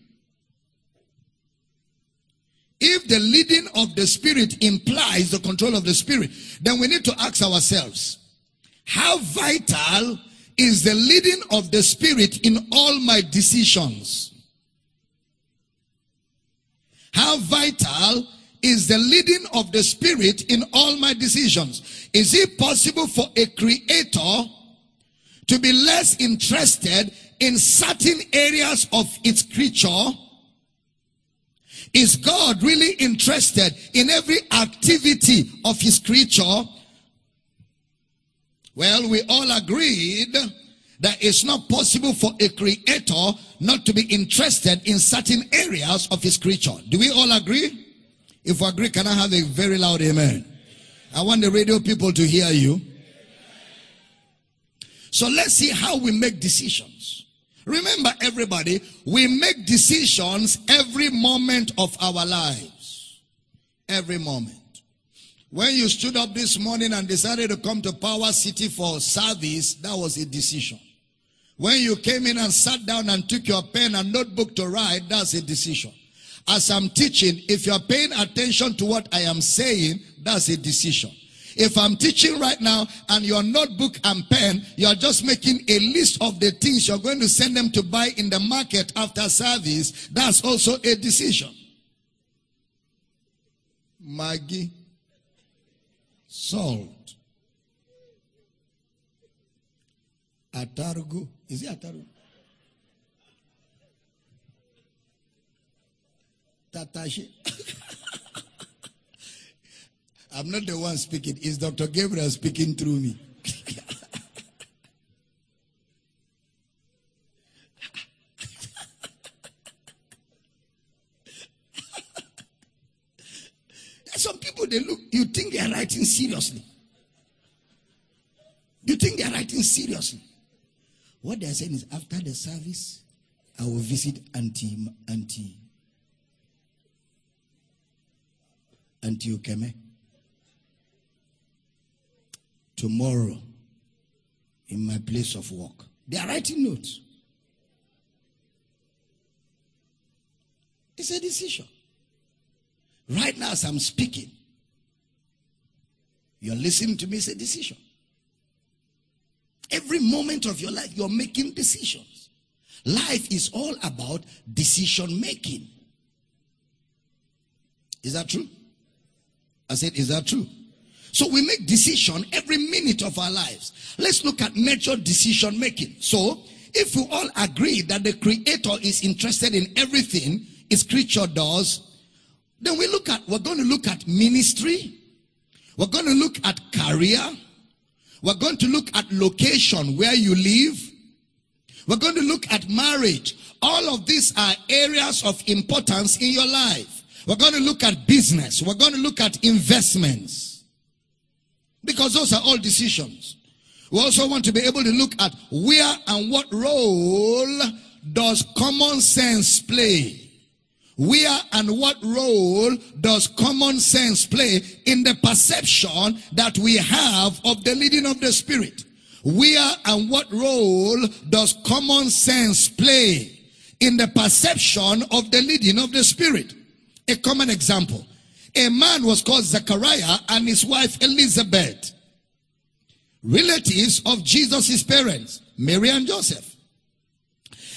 [SPEAKER 1] If the leading of the Spirit implies the control of the Spirit, then we need to ask ourselves, how vital is the leading of the Spirit in all my decisions? How vital is the leading of the Spirit in all my decisions? Is it possible for a creator to be less interested in certain areas of its creature is God really interested in every activity of his creature? Well, we all agreed that it's not possible for a creator not to be interested in certain areas of his creature. Do we all agree? If we agree, can I have a very loud amen? I want the radio people to hear you. So let's see how we make decisions. Remember, everybody, we make decisions every moment of our lives. Every moment. When you stood up this morning and decided to come to Power City for service, that was a decision. When you came in and sat down and took your pen and notebook to write, that's a decision. As I'm teaching, if you're paying attention to what I am saying, that's a decision. If I'm teaching right now and your notebook and pen, you're just making a list of the things you're going to send them to buy in the market after service, that's also a decision. Maggi, salt, atarugu. Is it atarugu? Tatashi. I'm not the one speaking. It's Dr. Gabriel speaking through me. Some people they look, you think they are writing seriously. You think they are writing seriously. What they are saying is after the service, I will visit Auntie Auntie Auntie Ukeme tomorrow in my place of work. They are writing notes. It's a decision. Right now, as I'm speaking, you're listening to me, it's a decision. Every moment of your life, you're making decisions. Life is all about decision making. Is that true? I said, is that true? So we make decision every minute of our lives. Let's look at major decision making. So if we all agree that the creator is interested in everything his creature does, then we look at, we're going to look at ministry. We're going to look at career. We're going to look at location where you live. We're going to look at marriage. All of these are areas of importance in your life. We're going to look at business. We're going to look at investments. Because those are all decisions. We also want to be able to look at where and what role does common sense play? Where and what role does common sense play in the perception that we have of the leading of the Spirit? Where and what role does common sense play in the perception of the leading of the Spirit? A common example. A man was called Zechariah and his wife Elizabeth, relatives of Jesus' parents, Mary and Joseph.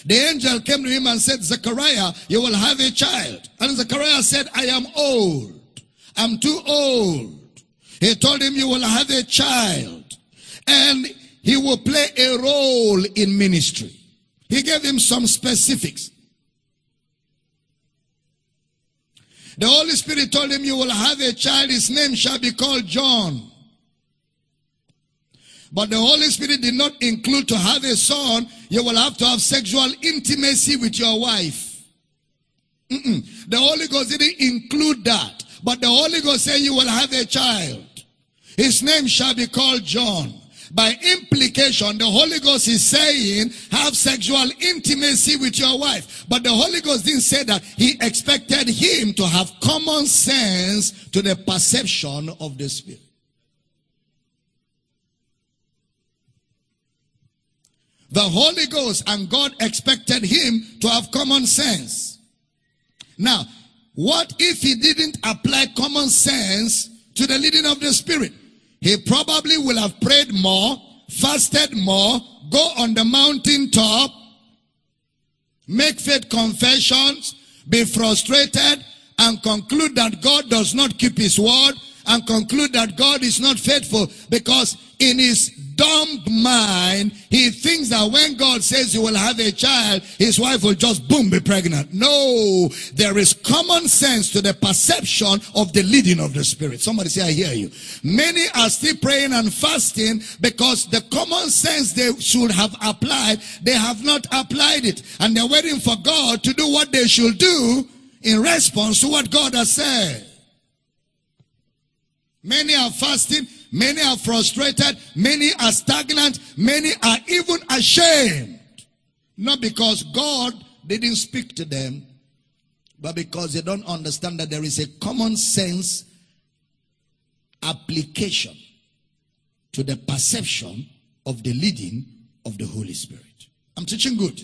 [SPEAKER 1] The angel came to him and said, Zechariah, you will have a child. And Zechariah said, I am old. I'm too old. He told him, you will have a child. And he will play a role in ministry. He gave him some specifics. The Holy Spirit told him, You will have a child, his name shall be called John. But the Holy Spirit did not include to have a son, you will have to have sexual intimacy with your wife. Mm-mm. The Holy Ghost didn't include that. But the Holy Ghost said, You will have a child. His name shall be called John. By implication, the Holy Ghost is saying, have sexual intimacy with your wife. But the Holy Ghost didn't say that. He expected him to have common sense to the perception of the Spirit. The Holy Ghost and God expected him to have common sense. Now, what if he didn't apply common sense to the leading of the Spirit? he probably will have prayed more, fasted more, go on the mountain top, make faith confessions, be frustrated, and conclude that God does not keep his word, and conclude that God is not faithful because in his dumb mind, he thinks that when God says you will have a child, his wife will just boom be pregnant. No, there is common sense to the perception of the leading of the Spirit. Somebody say, I hear you. Many are still praying and fasting because the common sense they should have applied, they have not applied it. And they're waiting for God to do what they should do in response to what God has said. Many are fasting Many are frustrated. Many are stagnant. Many are even ashamed. Not because God didn't speak to them, but because they don't understand that there is a common sense application to the perception of the leading of the Holy Spirit. I'm teaching good.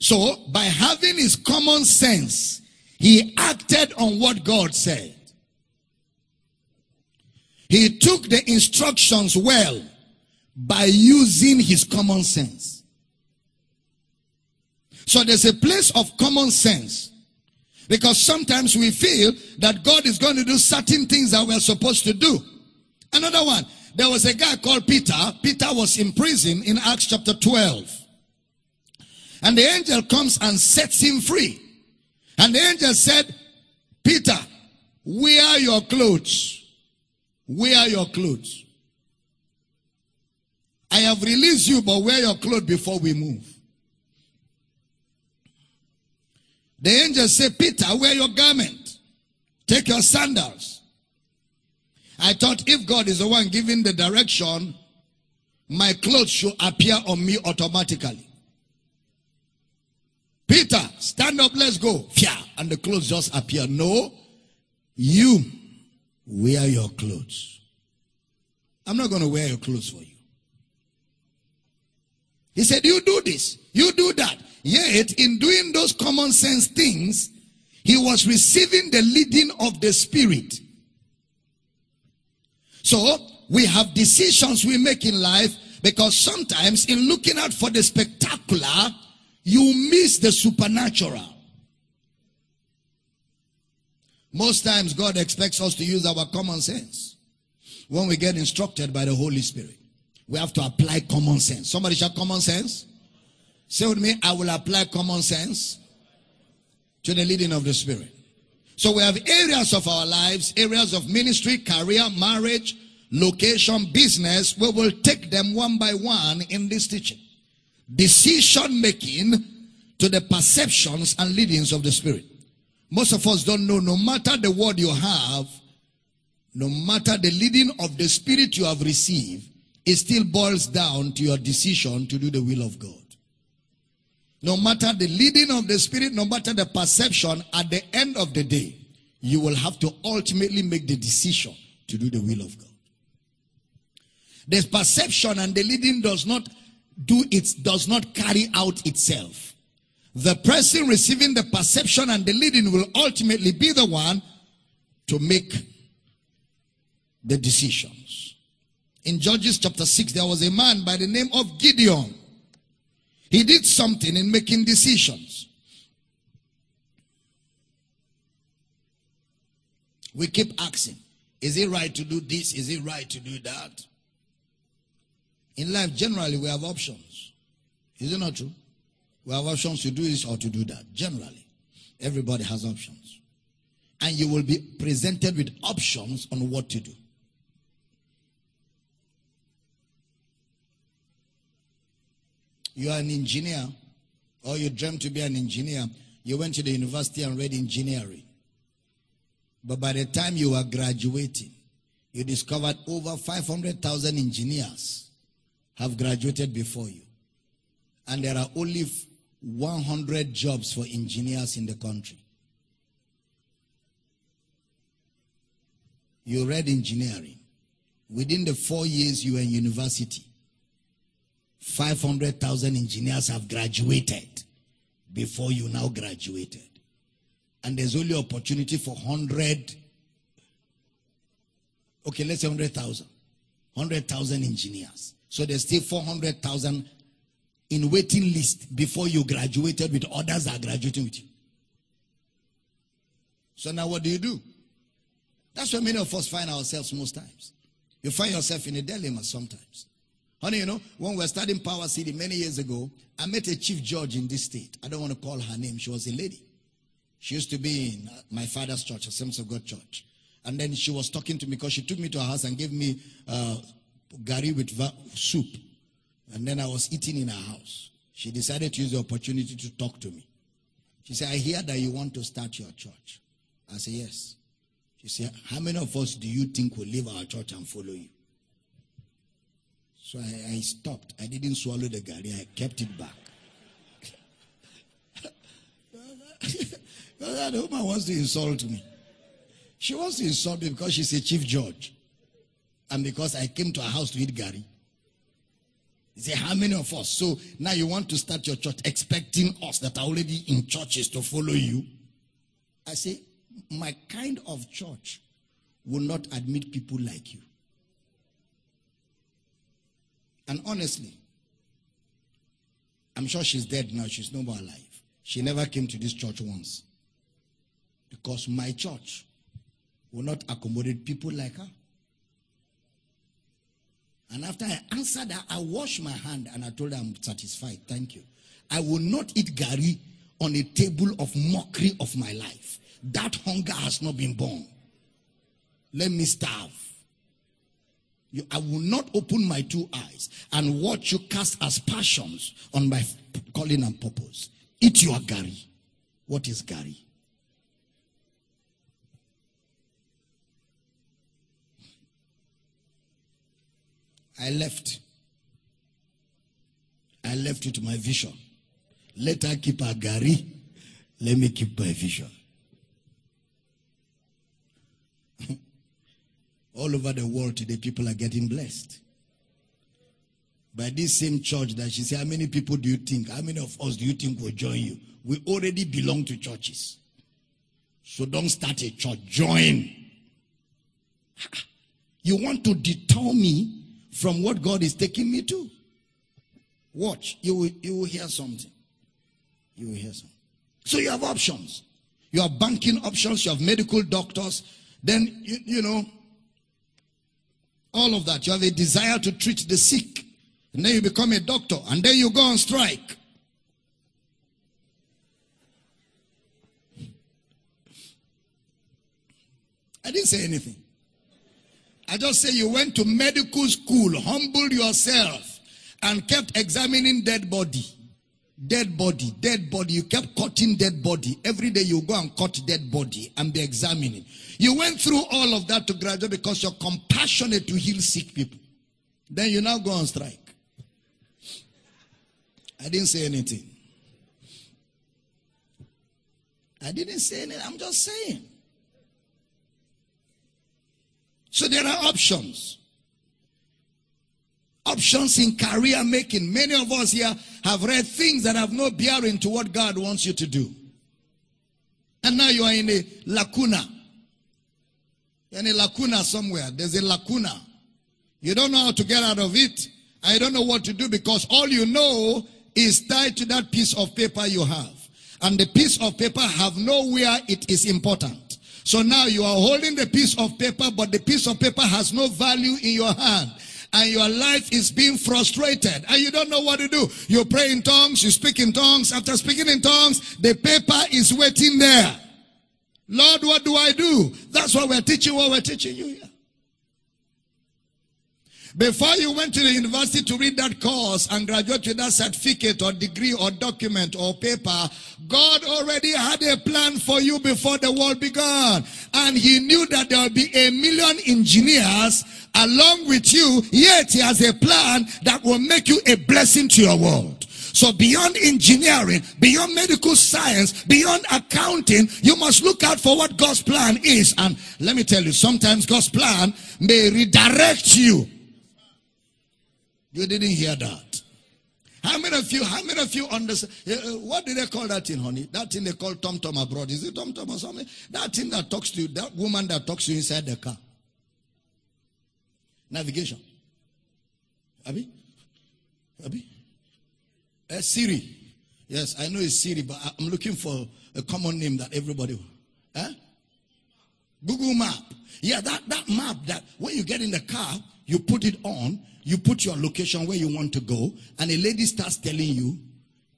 [SPEAKER 1] So, by having his common sense, he acted on what God said. He took the instructions well by using his common sense. So there's a place of common sense. Because sometimes we feel that God is going to do certain things that we're supposed to do. Another one, there was a guy called Peter. Peter was in prison in Acts chapter 12. And the angel comes and sets him free. And the angel said, Peter, wear your clothes. Wear your clothes. I have released you, but wear your clothes before we move. The angel said, Peter, wear your garment. Take your sandals. I thought if God is the one giving the direction, my clothes should appear on me automatically. Peter, stand up, let's go. Fia, and the clothes just appear. No, you wear your clothes. I'm not going to wear your clothes for you. He said, You do this, you do that. Yet, in doing those common sense things, he was receiving the leading of the Spirit. So, we have decisions we make in life because sometimes, in looking out for the spectacular, you miss the supernatural. Most times, God expects us to use our common sense when we get instructed by the Holy Spirit. We have to apply common sense. Somebody shout common sense. Say with me, I will apply common sense to the leading of the Spirit. So we have areas of our lives, areas of ministry, career, marriage, location, business. We will take them one by one in this teaching decision making to the perceptions and leadings of the Spirit. Most of us don't know, no matter the word you have, no matter the leading of the Spirit you have received, it still boils down to your decision to do the will of God. No matter the leading of the Spirit, no matter the perception, at the end of the day, you will have to ultimately make the decision to do the will of God. The perception and the leading does not do it does not carry out itself. The person receiving the perception and the leading will ultimately be the one to make the decisions. In Judges chapter 6, there was a man by the name of Gideon. He did something in making decisions. We keep asking, is it right to do this? Is it right to do that? In life, generally, we have options. Is it not true? We have options to do this or to do that. Generally, everybody has options. And you will be presented with options on what to do. You are an engineer, or you dream to be an engineer. You went to the university and read engineering. But by the time you were graduating, you discovered over 500,000 engineers have graduated before you. And there are only 100 jobs for engineers in the country. You read engineering. Within the four years you were in university, 500,000 engineers have graduated before you now graduated. And there's only opportunity for 100, okay, let's say 100,000. 100,000 engineers. So there's still 400,000 in waiting list before you graduated with others are graduating with you. So now what do you do? That's where many of us find ourselves most times. You find yourself in a dilemma sometimes. Honey, you know, when we were studying Power City many years ago, I met a chief judge in this state. I don't want to call her name. She was a lady. She used to be in my father's church, Assemblies of God Church. And then she was talking to me because she took me to her house and gave me uh, gari with soup. And then I was eating in her house. She decided to use the opportunity to talk to me. She said, I hear that you want to start your church. I said, Yes. She said, How many of us do you think will leave our church and follow you? So I, I stopped. I didn't swallow the gari, I kept it back. that woman wants to insult me. She wants to insult me because she's a chief judge. And because I came to a house to eat gari. Say, how many of us? So now you want to start your church expecting us that are already in churches to follow you? I say, my kind of church will not admit people like you. And honestly, I'm sure she's dead now. She's no more alive. She never came to this church once. Because my church will not accommodate people like her. And after I answered her, I washed my hand and I told her I'm satisfied. Thank you. I will not eat gari on a table of mockery of my life. That hunger has not been born. Let me starve. You, I will not open my two eyes and watch you cast aspersions on my calling and purpose. Eat your gari. What is gari? I left. I left with my vision. Let her keep her gari. Let me keep my vision. All over the world today, people are getting blessed. By this same church that she said, How many people do you think? How many of us do you think will join you? We already belong to churches. So don't start a church, join. You want to deter me from what God is taking me to? Watch, you will, you will hear something. You will hear something. So you have options. You have banking options, you have medical doctors. Then, you, you know, all of that. You have a desire to treat the sick. And then you become a doctor. And then you go on strike. I didn't say anything. I just say you went to medical school, humbled yourself, and kept examining dead body. Dead body, dead body. You kept cutting dead body. Every day you go and cut dead body and be examining. You went through all of that to graduate because you're compassionate to heal sick people. Then you now go on strike. I didn't say anything. I didn't say anything. I'm just saying. So there are options. Options in career making. Many of us here have read things that have no bearing to what God wants you to do. And now you are in a lacuna. In a lacuna somewhere. There's a lacuna. You don't know how to get out of it. I don't know what to do because all you know is tied to that piece of paper you have. And the piece of paper have nowhere it is important. So now you are holding the piece of paper, but the piece of paper has no value in your hand. And your life is being frustrated and you don't know what to do. You pray in tongues, you speak in tongues. After speaking in tongues, the paper is waiting there. Lord, what do I do? That's what we're teaching what we're teaching you here. Before you went to the university to read that course and graduate with that certificate or degree or document or paper, God already had a plan for you before the world began. And He knew that there will be a million engineers along with you, yet He has a plan that will make you a blessing to your world. So beyond engineering, beyond medical science, beyond accounting, you must look out for what God's plan is. And let me tell you, sometimes God's plan may redirect you. You didn't hear that. How many of you, how many of you understand? Uh, uh, what do they call that thing, honey? That thing they call Tom Tom abroad. Is it Tom Tom or something? That thing that talks to you, that woman that talks to you inside the car. Navigation. Abby? Abby? Uh, Siri. Yes, I know it's Siri, but I'm looking for a common name that everybody. Eh? Google Map. Yeah, that, that map that when you get in the car, you put it on, you put your location where you want to go, and a lady starts telling you,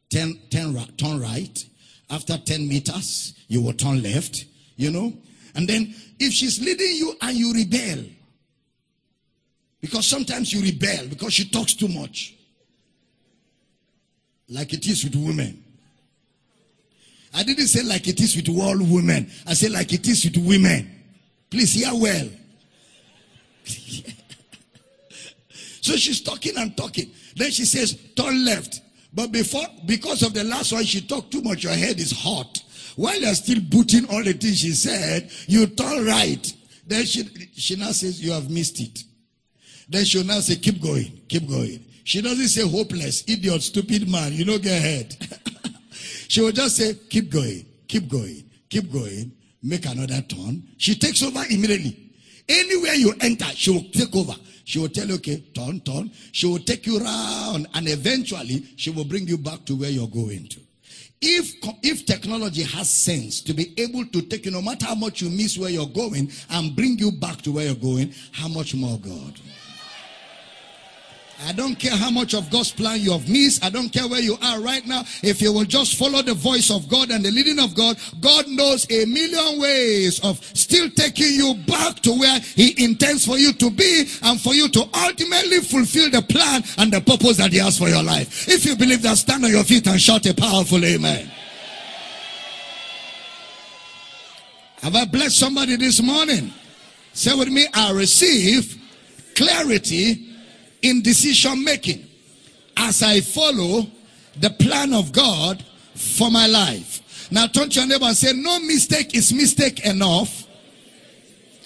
[SPEAKER 1] turn, turn, turn right. After 10 meters, you will turn left, you know. And then if she's leading you and you rebel, because sometimes you rebel because she talks too much like it is with women. I didn't say like it is with all women. I said like it is with women. Please hear well. so she's talking and talking. Then she says, turn left. But before, because of the last one, she talked too much. Your head is hot. while you're still booting all the things she said, you turn right. Then she, she now says, You have missed it. Then she'll now say, Keep going, keep going. She doesn't say hopeless, idiot, stupid man, you know, get ahead. she will just say, Keep going, keep going, keep going, make another turn. She takes over immediately. Anywhere you enter, she will take over. She will tell you, okay, turn, turn. She will take you around and eventually she will bring you back to where you're going to. If, if technology has sense to be able to take you, no matter how much you miss where you're going and bring you back to where you're going, how much more God? I don't care how much of God's plan you have missed. I don't care where you are right now. If you will just follow the voice of God and the leading of God, God knows a million ways of still taking you back to where He intends for you to be and for you to ultimately fulfill the plan and the purpose that He has for your life. If you believe that, stand on your feet and shout a powerful amen. Have I blessed somebody this morning? Say with me, I receive clarity in decision making as I follow the plan of God for my life. Now turn to your neighbor and say, no mistake is mistake enough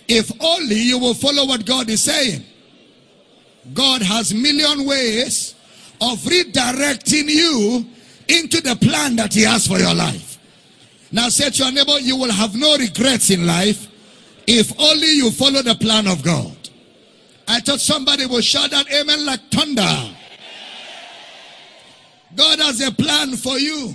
[SPEAKER 1] if only you will follow what God is saying. God has million ways of redirecting you into the plan that he has for your life. Now say to your neighbor, you will have no regrets in life if only you follow the plan of God. I thought somebody would shout that amen like thunder. God has a plan for you.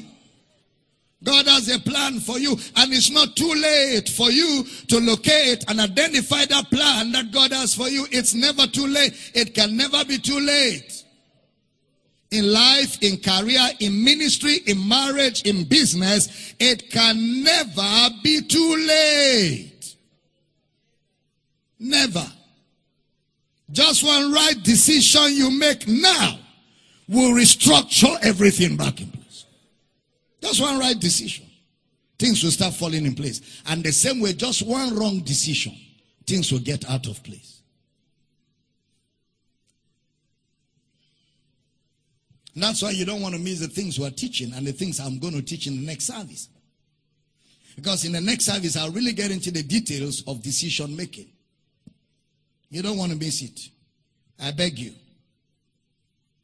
[SPEAKER 1] God has a plan for you, and it's not too late for you to locate and identify that plan that God has for you. It's never too late. It can never be too late. In life, in career, in ministry, in marriage, in business, it can never be too late. Never. Just one right decision you make now will restructure everything back in place. Just one right decision. Things will start falling in place. And the same way, just one wrong decision, things will get out of place. And that's why you don't want to miss the things we're teaching and the things I'm going to teach in the next service. Because in the next service, I'll really get into the details of decision making. You don't want to miss it. I beg you.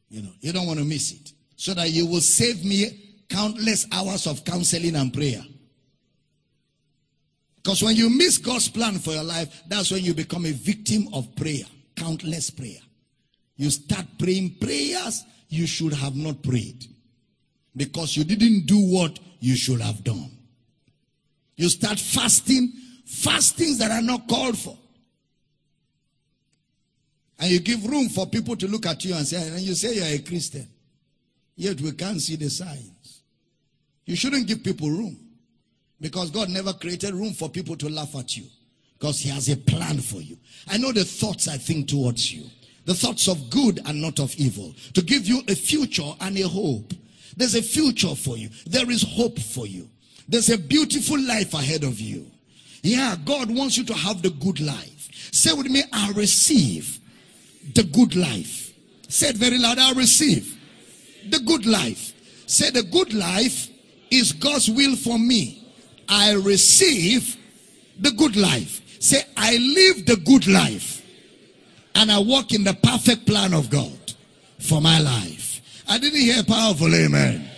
[SPEAKER 1] You know, you don't want to miss it. So that you will save me countless hours of counseling and prayer. Because when you miss God's plan for your life, that's when you become a victim of prayer. Countless prayer. You start praying prayers you should have not prayed. Because you didn't do what you should have done. You start fasting, fastings that are not called for. And you give room for people to look at you and say, and you say you're a Christian. Yet we can't see the signs. You shouldn't give people room. Because God never created room for people to laugh at you. Because He has a plan for you. I know the thoughts I think towards you. The thoughts of good and not of evil. To give you a future and a hope. There's a future for you. There is hope for you. There's a beautiful life ahead of you. Yeah, God wants you to have the good life. Say with me, I receive the good life. Say it very loud. I receive the good life. Say the good life is God's will for me. I receive the good life. Say I live the good life. And I walk in the perfect plan of God for my life. I didn't hear powerful amen.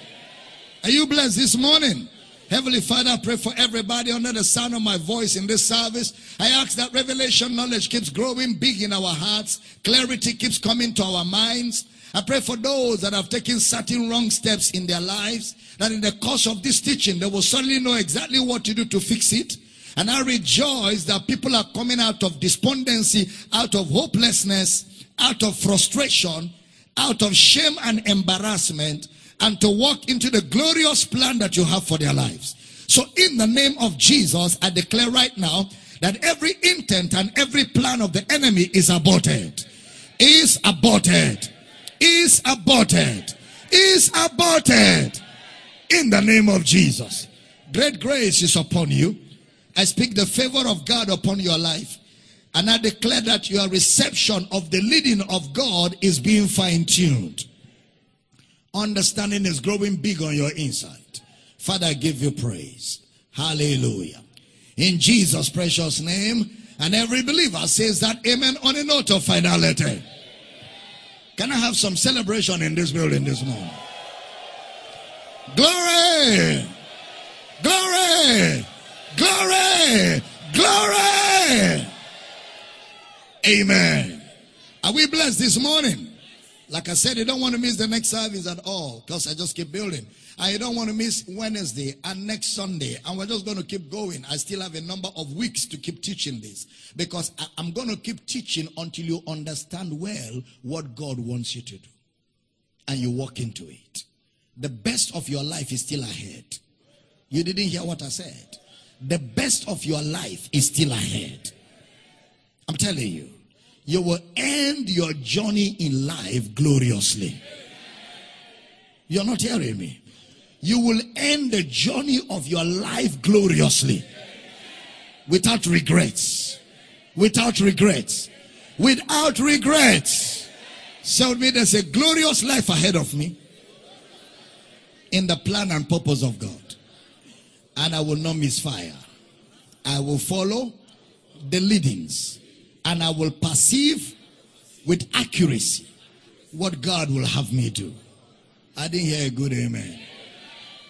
[SPEAKER 1] Are you blessed this morning? Heavenly Father, I pray for everybody under the sound of my voice in this service. I ask that revelation knowledge keeps growing big in our hearts. Clarity keeps coming to our minds. I pray for those that have taken certain wrong steps in their lives, that in the course of this teaching, they will suddenly know exactly what to do to fix it. And I rejoice that people are coming out of despondency, out of hopelessness, out of frustration, out of shame and embarrassment, and to walk into the glorious plan that you have for their lives. So in the name of Jesus, I declare right now that every intent and every plan of the enemy is aborted. Is aborted. Is aborted. Is aborted. In the name of Jesus. Great grace is upon you. I speak the favor of God upon your life. And I declare that your reception of the leading of God is being fine tuned. Understanding is growing big on your inside. Father, I give you praise. Hallelujah. In Jesus' precious name. And every believer says that amen on a note of finality. Can I have some celebration in this building this morning? Glory! Glory! Glory! Glory! Amen. Are we blessed this morning? Like I said, you don't want to miss the next service at all because I just keep building. And you don't want to miss Wednesday and next Sunday. And we're just going to keep going. I still have a number of weeks to keep teaching this because I'm going to keep teaching until you understand well what God wants you to do. And you walk into it. The best of your life is still ahead. You didn't hear what I said. The best of your life is still ahead. I'm telling you you will end your journey in life gloriously. You're not hearing me. You will end the journey of your life gloriously. Without regrets. Without regrets. Without regrets. So me, there's a glorious life ahead of me. In the plan and purpose of God. And I will not misfire. I will follow the leadings and I will perceive with accuracy what God will have me do. I didn't hear a good amen.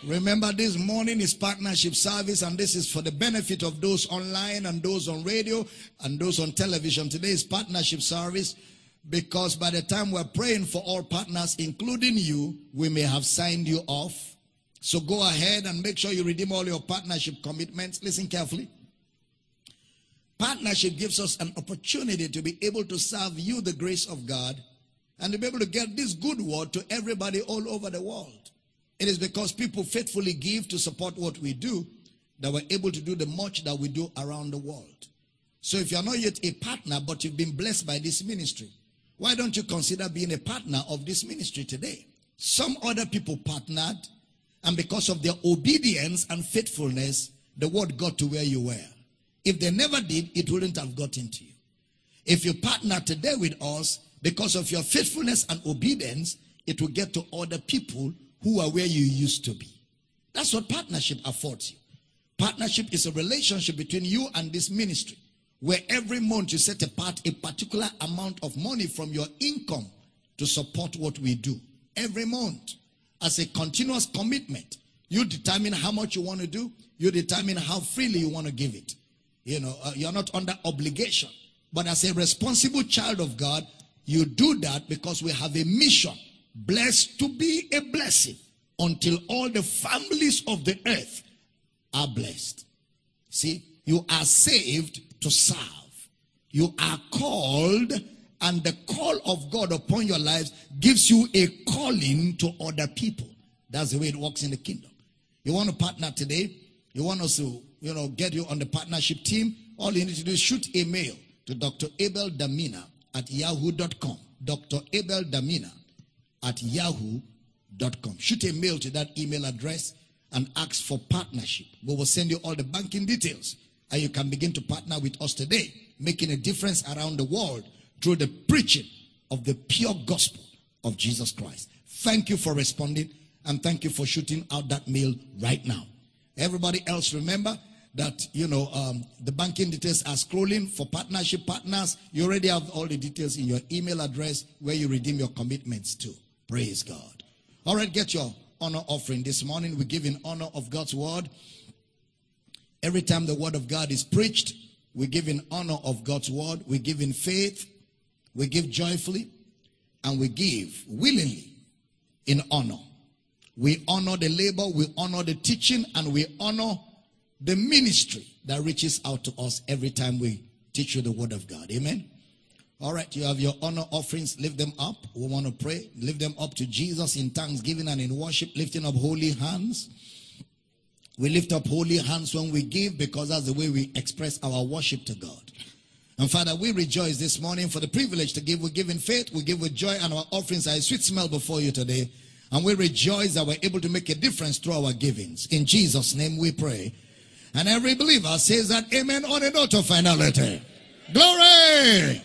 [SPEAKER 1] Remember, this morning is partnership service, and this is for the benefit of those online and those on radio and those on television. Today is partnership service because by the time we're praying for all partners, including you, we may have signed you off. So go ahead and make sure you redeem all your partnership commitments. Listen carefully. Partnership gives us an opportunity to be able to serve you the grace of God and to be able to get this good word to everybody all over the world. It is because people faithfully give to support what we do that we're able to do the much that we do around the world. So if you're not yet a partner, but you've been blessed by this ministry, why don't you consider being a partner of this ministry today? Some other people partnered, and because of their obedience and faithfulness, the word got to where you were. If they never did, it wouldn't have gotten to you. If you partner today with us, because of your faithfulness and obedience, it will get to other people who are where you used to be. That's what partnership affords you. Partnership is a relationship between you and this ministry, where every month you set apart a particular amount of money from your income to support what we do. Every month, as a continuous commitment, you determine how much you want to do, you determine how freely you want to give it. You know, uh, you're not under obligation. But as a responsible child of God, you do that because we have a mission. Blessed to be a blessing until all the families of the earth are blessed. See, you are saved to serve. You are called, and the call of God upon your lives gives you a calling to other people. That's the way it works in the kingdom. You want to partner today? You want us to you know, get you on the partnership team, all you need to do is shoot a mail to Dr. Abel Damina at yahoo.com. Dr. Abel Damina at yahoo.com. Shoot a mail to that email address and ask for partnership. We will send you all the banking details and you can begin to partner with us today, making a difference around the world through the preaching of the pure gospel of Jesus Christ. Thank you for responding and thank you for shooting out that mail right now. Everybody else, remember, that you know um, the banking details are scrolling for partnership partners. You already have all the details in your email address where you redeem your commitments to. Praise god. All right get your honor offering. This morning we give in honor of god's word. Every time the word of god is preached we give in honor of god's word. We give in faith. We give joyfully. And we give willingly in honor. We honor the labor. We honor the teaching. And we honor the ministry that reaches out to us every time we teach you the word of God. Amen. All right, you have your honor offerings. Lift them up. We want to pray. Lift them up to Jesus in thanksgiving and in worship, lifting up holy hands. We lift up holy hands when we give because that's the way we express our worship to God. And Father, we rejoice this morning for the privilege to give. We give in faith, we give with joy, and our offerings are a sweet smell before you today. And we rejoice that we're able to make a difference through our givings. In Jesus' name we pray. And every believer says that amen on a note of finality. Glory!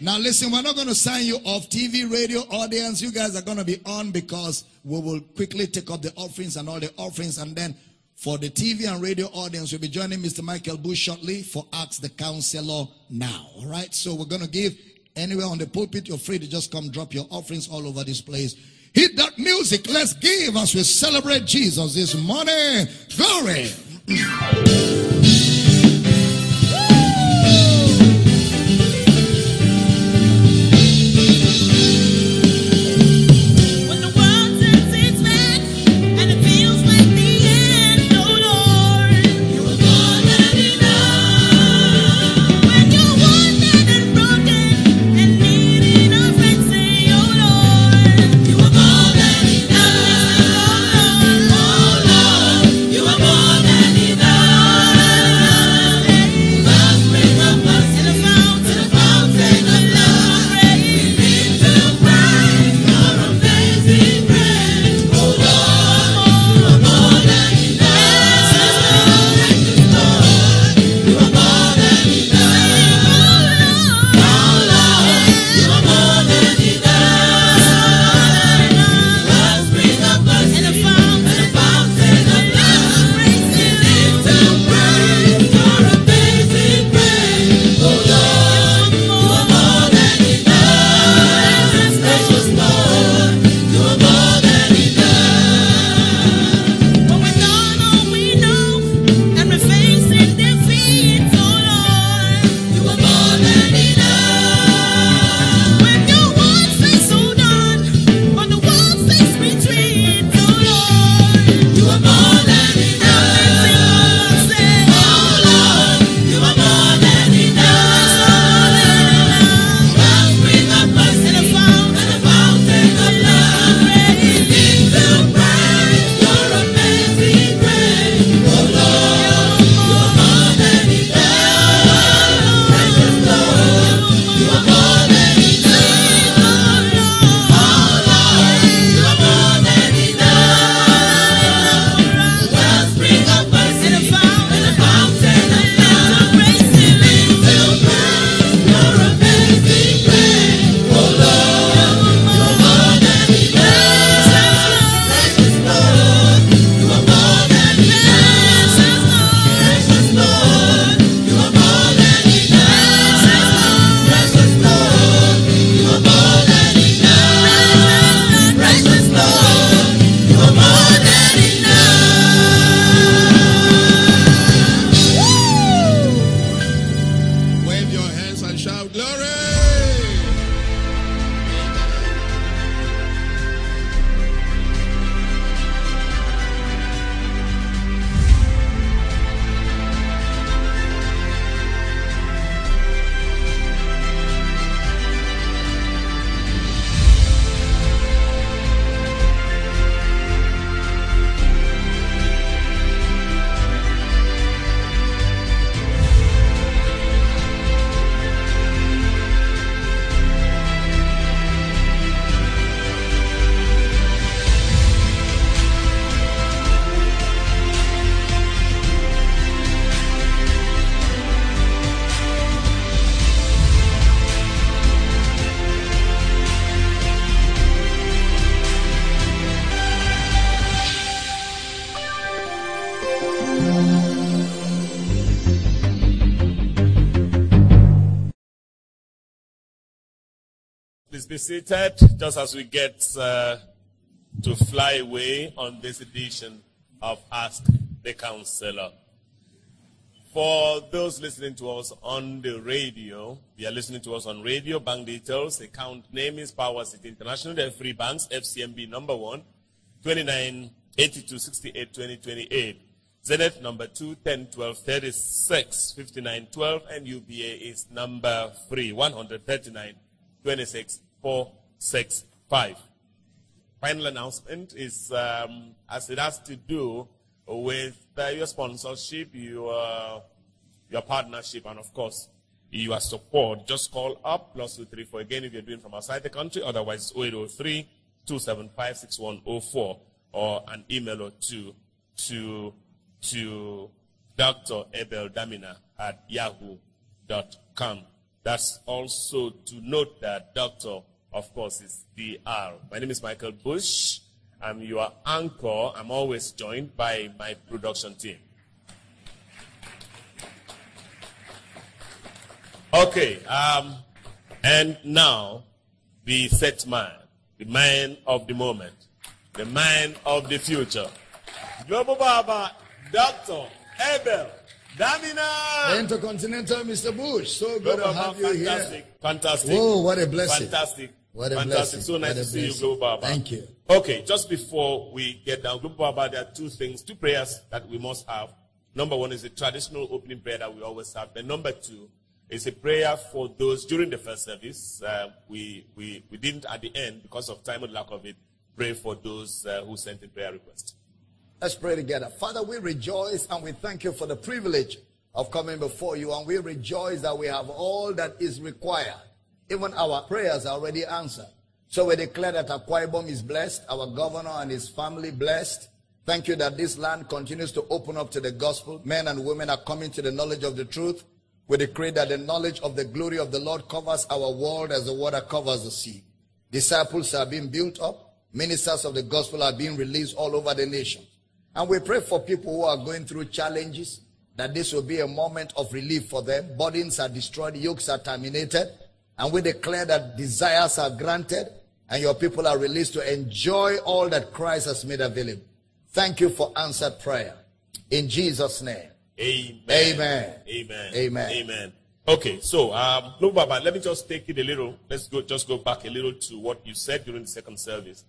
[SPEAKER 1] Now listen, we're not going to sign you off TV, radio, audience. You guys are going to be on because we will quickly take up the offerings and all the offerings and then For the TV and radio audience, we'll be joining Mr. Michael Bush shortly for Ask the Counselor now. All right, so we're going to give anywhere on the pulpit. You're free to just come drop your offerings all over this place. Hit that music. Let's give as we celebrate Jesus this morning. Glory.
[SPEAKER 2] Música seated just as we get uh, to fly away on this edition of Ask the Counselor. For those listening to us on the radio, you are listening to us on radio. Bank details, account name is Power City International. There are three banks, FCMB number one, 29 82 68 2028. Zenith number 2, 10 12 36 59 12. And UBA is number 3, 139 26 four, six, five. Final announcement is um, as it has to do with uh, your sponsorship, your your partnership, and of course your support. Just call up plus two three four again if you're doing from outside the country. Otherwise, 0803 275 6104 or an email or two to to Dr. Abel Damina at yahoo.com. That's also to note that Dr of course, is DR. My name is Michael Bush,
[SPEAKER 3] I'm your anchor. I'm always joined by my production team. Okay, um, and now the set man, the man of the moment, the man of the future. Global Baba, Dr. Abel Damina.
[SPEAKER 1] Intercontinental Mr. Bush. So good
[SPEAKER 3] Global
[SPEAKER 1] to have
[SPEAKER 3] Baba,
[SPEAKER 1] you
[SPEAKER 3] fantastic,
[SPEAKER 1] here.
[SPEAKER 3] fantastic.
[SPEAKER 1] Whoa, what a blessing.
[SPEAKER 3] Fantastic.
[SPEAKER 1] What a
[SPEAKER 3] Fantastic.
[SPEAKER 1] blessing.
[SPEAKER 3] So nice to see you. Global Baba.
[SPEAKER 1] Thank you.
[SPEAKER 3] Okay, just before we get down, Global Baba, there are two things, two prayers that we must have. Number one is the traditional opening prayer that we always have. And number two is a prayer for those during the first service. Uh, we, we, we didn't at the end, because of time and lack of it, pray for those uh, who sent in prayer requests.
[SPEAKER 1] Let's pray together. Father, we rejoice and we thank you for the privilege of coming before you. And we rejoice that we have all that is required. Even our prayers are already answered. So we declare that Akwa Ibom is blessed, our governor and his family blessed. Thank you that this land continues to open up to the gospel. Men and women are coming to the knowledge of the truth. We decree that the knowledge of the glory of the Lord covers our world as the water covers the sea. Disciples are being built up. Ministers of the gospel are being released all over the nation. And we pray for people who are going through challenges that this will be a moment of relief for them. Burdens are destroyed, yokes are terminated, and we declare that desires are granted and your people are released to enjoy all that Christ has made available. Thank you for answered prayer. In Jesus' name.
[SPEAKER 3] Amen.
[SPEAKER 1] Amen.
[SPEAKER 3] Amen.
[SPEAKER 1] Amen.
[SPEAKER 3] Amen. Okay, so um, Global Baba, let me just take it a little. Let's go, just go back a little to what you said during the second service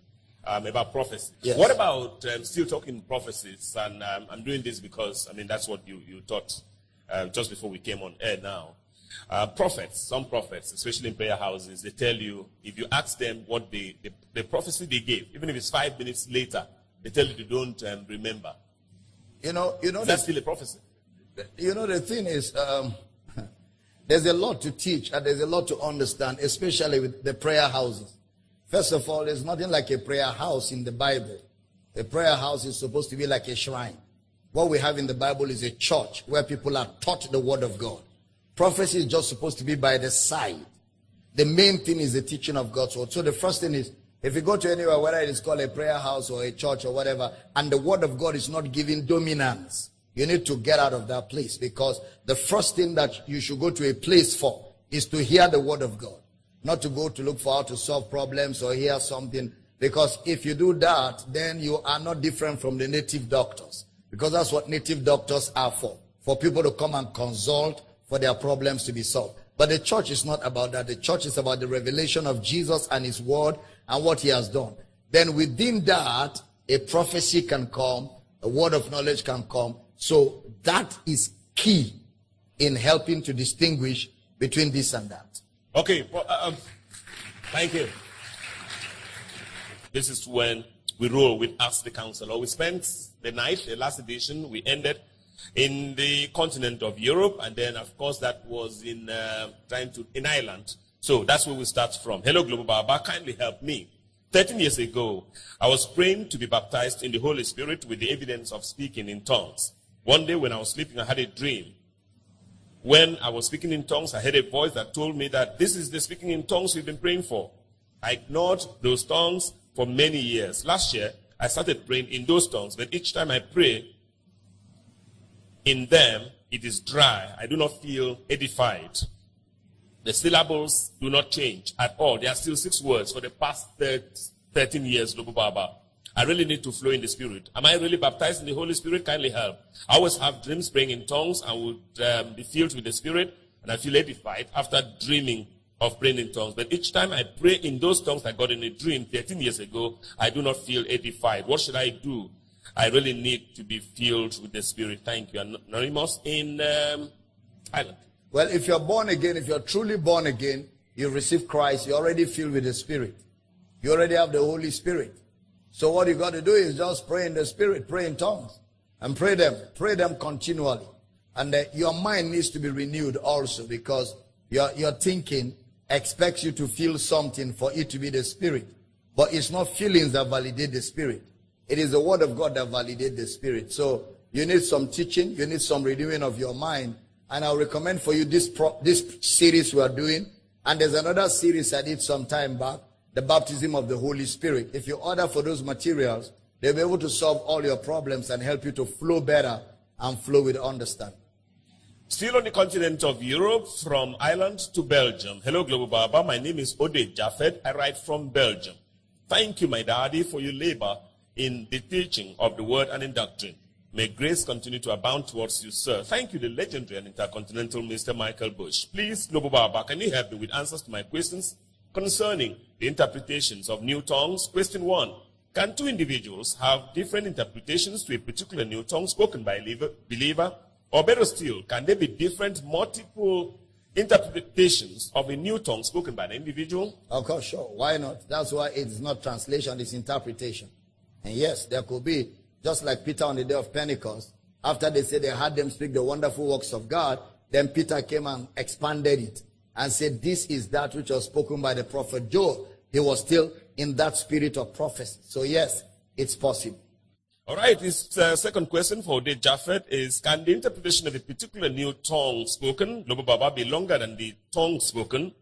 [SPEAKER 3] um, about prophecy.
[SPEAKER 1] Yes.
[SPEAKER 3] What about um, still talking prophecies? And um, I'm doing this because I mean that's what you you taught uh, just before we came on air. Now, uh, prophets, some prophets, especially in prayer houses, they tell you if you ask them what they the, the prophecy they gave, even if it's five minutes later, they tell you they don't um, remember.
[SPEAKER 1] You know, you know,
[SPEAKER 3] Is that
[SPEAKER 1] the,
[SPEAKER 3] still a prophecy?
[SPEAKER 1] you know, the thing is, um, there's a lot to teach and there's a lot to understand, especially with the prayer houses. First of all, there's nothing like a prayer house in the Bible. A prayer house is supposed to be like a shrine. What we have in the Bible is a church where people are taught the word of God. Prophecy is just supposed to be by the side. The main thing is the teaching of God's word. So the first thing is, if you go to anywhere, whether it is called a prayer house or a church or whatever, and the word of God is not giving dominance, you need to get out of that place because the first thing that you should go to a place for is to hear the word of God, not to go to look for how to solve problems or hear something. Because if you do that, then you are not different from the native doctors. Because that's what native doctors are for. For people to come and consult for their problems to be solved. But the church is not about that. The church is about the revelation of Jesus and his word and what he has done. Then within that, a prophecy can come, a word of knowledge can come. So that is key in helping to distinguish between this and that.
[SPEAKER 3] Okay, well, uh, um, thank you. This is when we roll with Ask the Counselor. We spent the night, the last edition, we ended in the continent of Europe, and then, of course, that was in uh, trying to in Ireland. So that's where we start from. Hello, Global Baba, kindly help me. 13 years ago, I was praying to be baptized in the Holy Spirit with the evidence of speaking in tongues. One day when I was sleeping, I had a dream. When I was speaking in tongues, I heard a voice that told me that this is the speaking in tongues we've been praying for. I ignored those tongues for many years. Last year, I started praying in those tongues, but each time I pray in them, it is dry. I do not feel edified. The syllables do not change at all. There are still six words for the past 13 years, Global Baba. I really need to flow in the Spirit. Am I really baptized in the Holy Spirit? Kindly help. I always have dreams praying in tongues and would um, be filled with the Spirit, and I feel edified after dreaming of praying in tongues. But each time I pray in those tongues I got in a dream 13 years ago, I do not feel edified. What should I do? I really need to be filled with the Spirit. Thank you. Anonymous in um, Ireland.
[SPEAKER 1] Well, if you're born again, if you're truly born again, you receive Christ, you're already filled with the Spirit. You already have the Holy Spirit. So what you got to do is just pray in the Spirit, pray in tongues, and pray them, pray them continually. And uh, your mind needs to be renewed also because your, your thinking expects you to feel something for it to be the Spirit. But it's not feelings that validate the Spirit. It is the Word of God that validates the Spirit. So you need some teaching, you need some renewing of your mind. And I'll recommend for you this, pro- this series we are doing. And there's another series I did some time back. the baptism of the Holy Spirit. If you order for those materials, they'll be able to solve all your problems and help you to flow better and flow with understanding.
[SPEAKER 3] Still on the continent of Europe, from Ireland to Belgium. Hello, Global Baba. My name is Ode Jaffet. I write from Belgium. Thank you, my daddy, for your labor in the teaching of the word and in doctrine. May grace continue to abound towards you, sir. Thank you, the legendary and intercontinental Mr. Michael Bush. Please, Global Baba, can you help me with answers to my questions concerning the interpretations of new tongues? Question one. Can two individuals have different interpretations to a particular new tongue spoken by a believer? Or better still, can there be different, multiple interpretations of a new tongue spoken by an individual?
[SPEAKER 1] Of course, sure. Why not? That's why it's not translation, it's interpretation. And yes, there could be, just like Peter on the day of Pentecost, after they said they heard them speak the wonderful works of God, then Peter came and expanded it and said, This is that which was spoken by the prophet Joel. He was still in that spirit of prophecy. So, yes, it's possible.
[SPEAKER 3] All right, this uh, second question for Ode Jaffet is Can the interpretation of a particular new tongue spoken, Global Baba, be longer than the tongue spoken?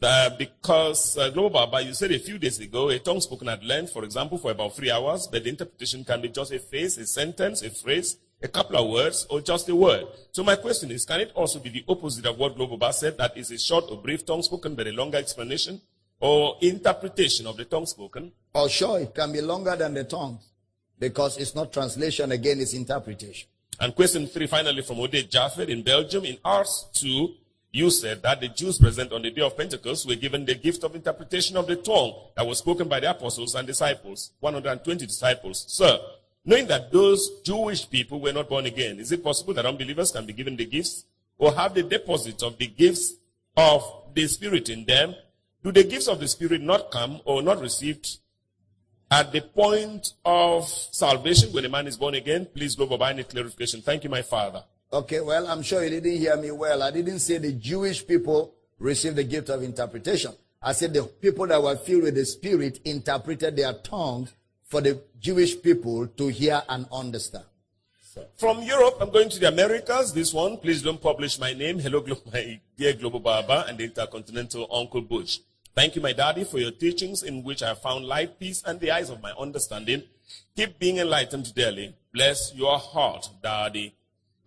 [SPEAKER 3] Uh, because, uh, Global Baba, you said a few days ago, a tongue spoken at length, for example, for about three hours, but the interpretation can be just a phrase, a sentence, a phrase, a couple of words, or just a word. So my question is, can it also be the opposite of what Global Baba said, that is a short or brief tongue spoken, but a longer explanation? Or interpretation of the tongue spoken?
[SPEAKER 1] Oh, sure, it can be longer than the tongue. Because it's not translation, again, it's interpretation.
[SPEAKER 3] And question three, finally, from Ode Jaffet in Belgium. In Acts 2, you said that the Jews present on the day of Pentecost were given the gift of interpretation of the tongue that was spoken by the apostles and disciples, 120 disciples. Sir, knowing that those Jewish people were not born again, is it possible that unbelievers can be given the gifts or have the deposit of the gifts of the Spirit in them? Do the gifts of the Spirit not come or not received at the point of salvation, when a man is born again, please go by any clarification. Thank you, my father.
[SPEAKER 1] Okay, well, I'm sure you didn't hear me well. I didn't say the Jewish people received the gift of interpretation. I said the people that were filled with the Spirit interpreted their tongues for the Jewish people to hear and understand.
[SPEAKER 3] From Europe, I'm going to the Americas. This one, please don't publish my name. Hello, my dear Global Baba and Intercontinental Uncle Bush. Thank you, my daddy, for your teachings in which I found light, peace, and the eyes of my understanding. Keep being enlightened daily. Bless your heart, daddy.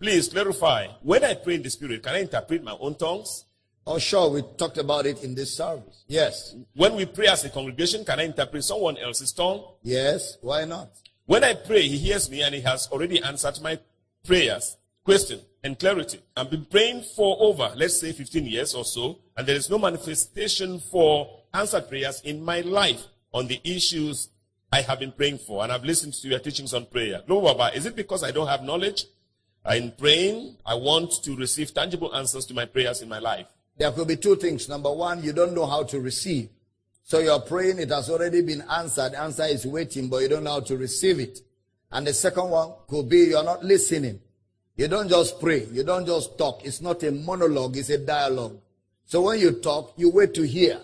[SPEAKER 3] Please clarify. When I pray in the spirit, can I interpret my own tongues?
[SPEAKER 1] Oh, sure. We talked about it in this service. Yes.
[SPEAKER 3] When we pray as a congregation, can I interpret someone else's tongue?
[SPEAKER 1] Yes. Why not?
[SPEAKER 3] When I pray, he hears me and he has already answered my prayers. Question and clarity. I've been praying for over, let's say, 15 years or so, and there is no manifestation for answered prayers in my life on the issues I have been praying for. And I've listened to your teachings on prayer. No, Baba, is it because I don't have knowledge? In praying, I want to receive tangible answers to my prayers in my life.
[SPEAKER 1] There could be two things. Number one, you don't know how to receive. So you're praying, it has already been answered. Answer is waiting, but you don't know how to receive it. And the second one could be you're not listening. You don't just pray. You don't just talk. It's not a monologue. It's a dialogue. So when you talk, you wait to hear.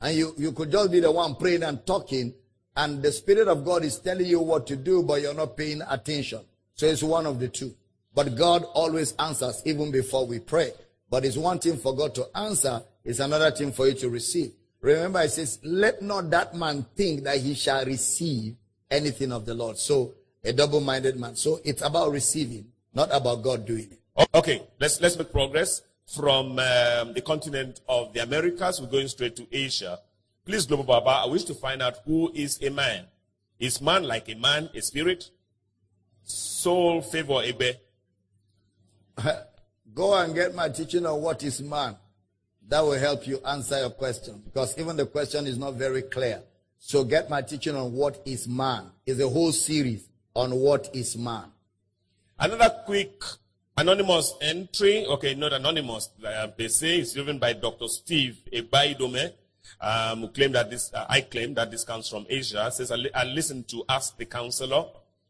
[SPEAKER 1] And you, you could just be the one praying and talking. And the Spirit of God is telling you what to do, but you're not paying attention. So it's one of the two. But God always answers even before we pray. But it's one thing for God to answer. It's another thing for you to receive. Remember, it says, let not that man think that he shall receive anything of the Lord. So a double-minded man. So it's about receiving not about God doing it.
[SPEAKER 3] Okay, let's let's make progress from um, the continent of the Americas. We're going straight to Asia. Please, Global Baba, I wish to find out who is a man. Is man like a man, a spirit? Soul, favor, ebe.
[SPEAKER 1] Go and get my teaching on what is man. That will help you answer your question because even the question is not very clear. So get my teaching on what is man. It's a whole series on what is man.
[SPEAKER 3] Another quick anonymous entry, okay, not anonymous, uh, they say it's driven by Dr. Steve Ebaidome, um, who claimed that this, uh, I claim that this comes from Asia, says, I, li- I listen to Ask the Counselor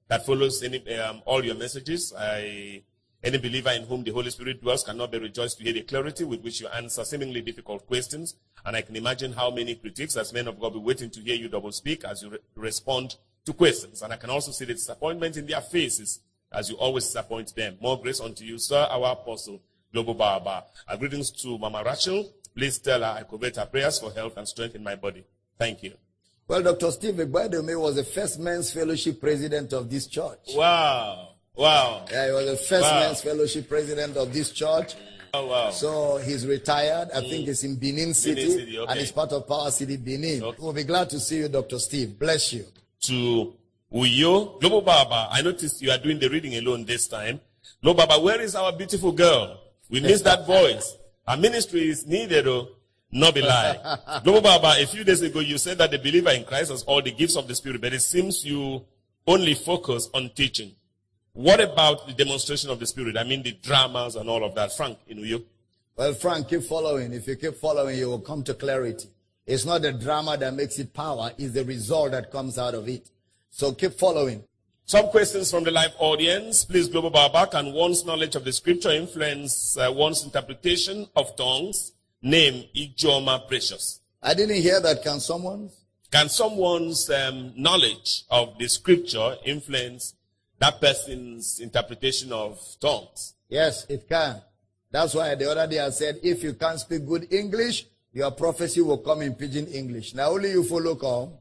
[SPEAKER 3] that follows any, um, all your messages. I, any believer in whom the Holy Spirit dwells cannot be rejoiced to hear the clarity with which you answer seemingly difficult questions. And I can imagine how many critics, as men of God, be waiting to hear you double speak as you re- respond to questions. And I can also see the disappointment in their faces as you always disappoint them. More grace unto you, sir, our apostle, Global Baba. Uh, greetings to Mama Rachel Please tell her I covet her prayers for health and strength in my body. Thank you.
[SPEAKER 1] Well, Dr. Steve Igbadome was the first men's fellowship president of this church.
[SPEAKER 3] Wow. Wow.
[SPEAKER 1] Yeah, he was the first
[SPEAKER 3] Wow.
[SPEAKER 1] men's fellowship president of this church.
[SPEAKER 3] Oh, wow.
[SPEAKER 1] So he's retired. I think mm. he's in Benin City,
[SPEAKER 3] City, okay.
[SPEAKER 1] and he's part of Power City Benin.
[SPEAKER 3] Okay.
[SPEAKER 1] We'll be glad to see you, Dr. Steve. Bless you.
[SPEAKER 3] to Uyo. Global Baba, I noticed you are doing the reading alone this time. Global Baba, where is our beautiful girl? We miss that voice. Our ministry is needed, oh, not be lie. Global Baba, a few days ago you said that the believer in Christ has all the gifts of the Spirit, but it seems you only focus on teaching. What about the demonstration of the Spirit? I mean the dramas and all of that. Frank, in Uyo.
[SPEAKER 1] Well, Frank, keep following. If you keep following, you will come to clarity. It's not the drama that makes it power, it's the result that comes out of it. So keep following.
[SPEAKER 3] Some questions from the live audience. Please, Global Baba, can one's knowledge of the scripture influence uh, one's interpretation of tongues? Name Ijoma Precious.
[SPEAKER 1] I didn't hear that. Can someone?
[SPEAKER 3] Can someone's um, knowledge of the scripture influence that person's interpretation of tongues?
[SPEAKER 1] Yes, it can. That's why the other day I said, if you can't speak good English, your prophecy will come in pidgin English. Now only you follow come.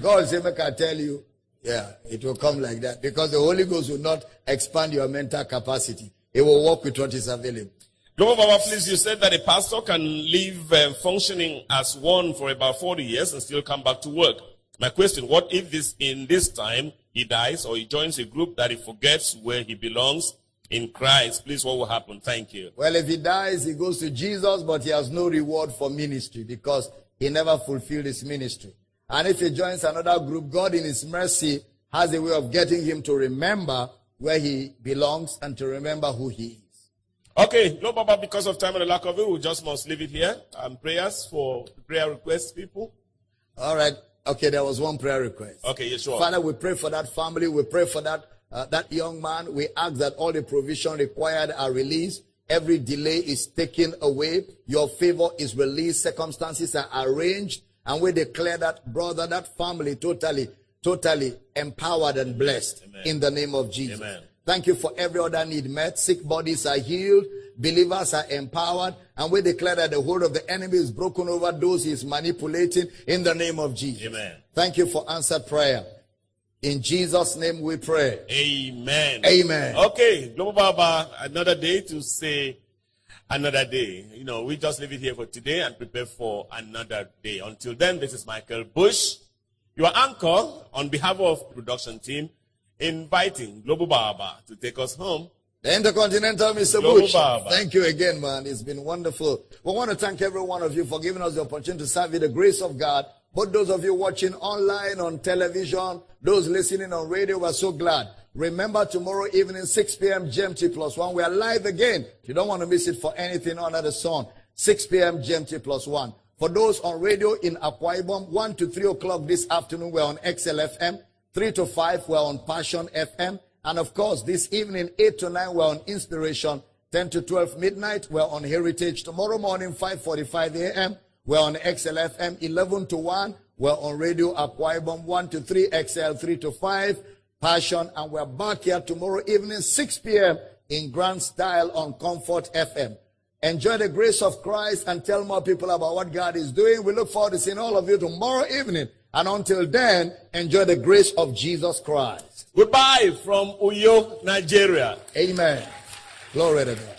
[SPEAKER 1] God say, make I tell you. Yeah, it will come like that because the Holy Ghost will not expand your mental capacity. It will work with what is available.
[SPEAKER 3] Global Baba, please, you said that a pastor can leave um, functioning as one for about 40 years and still come back to work. My question, what if this, in this time, he dies or he joins a group that he forgets where he belongs in Christ? Please, what will happen? Thank you.
[SPEAKER 1] Well, if he dies, he goes to Jesus, but he has no reward for ministry because he never fulfilled his ministry. And if he joins another group, God in his mercy has a way of getting him to remember where he belongs and to remember who he is.
[SPEAKER 3] Okay, no, Baba, because of time and the lack of it, we just must leave it here. And prayers for prayer requests, people.
[SPEAKER 1] All right. Okay, there was one prayer request.
[SPEAKER 3] Okay, yeah, sure.
[SPEAKER 1] Father, we pray for that family. We pray for that uh, that young man. We ask that all the provision required are released. Every delay is taken away. Your favor is released. Circumstances are arranged. And we declare that brother, that family totally, totally empowered and blessed
[SPEAKER 3] Amen.
[SPEAKER 1] in the name of Jesus.
[SPEAKER 3] Amen.
[SPEAKER 1] Thank you for every other need met. Sick bodies are healed. Believers are empowered. And we declare that the hold of the enemy is broken over those he is manipulating in the name of Jesus.
[SPEAKER 3] Amen.
[SPEAKER 1] Thank you for answered prayer. In Jesus' name we pray.
[SPEAKER 3] Amen.
[SPEAKER 1] Amen.
[SPEAKER 3] Okay, Global Baba, another day to say another day. You know, we just leave it here for today and prepare for another day. Until then, this is Michael Bush, your anchor on behalf of production team, inviting Global Baba to take us home.
[SPEAKER 1] The Intercontinental Mr.
[SPEAKER 3] Global
[SPEAKER 1] Bush.
[SPEAKER 3] Baba.
[SPEAKER 1] Thank you again, man. It's been wonderful. We want to thank every one of you for giving us the opportunity to serve you the grace of God. But those of you watching online, on television, those listening on radio, we're so glad. Remember tomorrow evening, 6 p.m. GMT plus one. We are live again. You don't want to miss it for anything under the sun. 6 p.m. GMT plus one. For those on radio in Akwa Ibom, 1 to 3 o'clock this afternoon, we're on XLFM. 3 to 5, we're on Passion FM. And of course, this evening, 8 to 9, we're on Inspiration. 10 to 12 midnight, we're on Heritage. Tomorrow morning, 5.45 a.m., we're on XLFM. 11 to 1, we're on Radio Akwa Ibom. 1 to 3, XL. 3 to 5, Passion. And we're back here tomorrow evening, 6 p.m. in Grand Style on Comfort FM. Enjoy the grace of Christ and tell more people about what God is doing. We look forward to seeing all of you tomorrow evening. And until then, enjoy the grace of Jesus Christ.
[SPEAKER 3] Goodbye from Uyo, Nigeria.
[SPEAKER 1] Amen. Glory to God.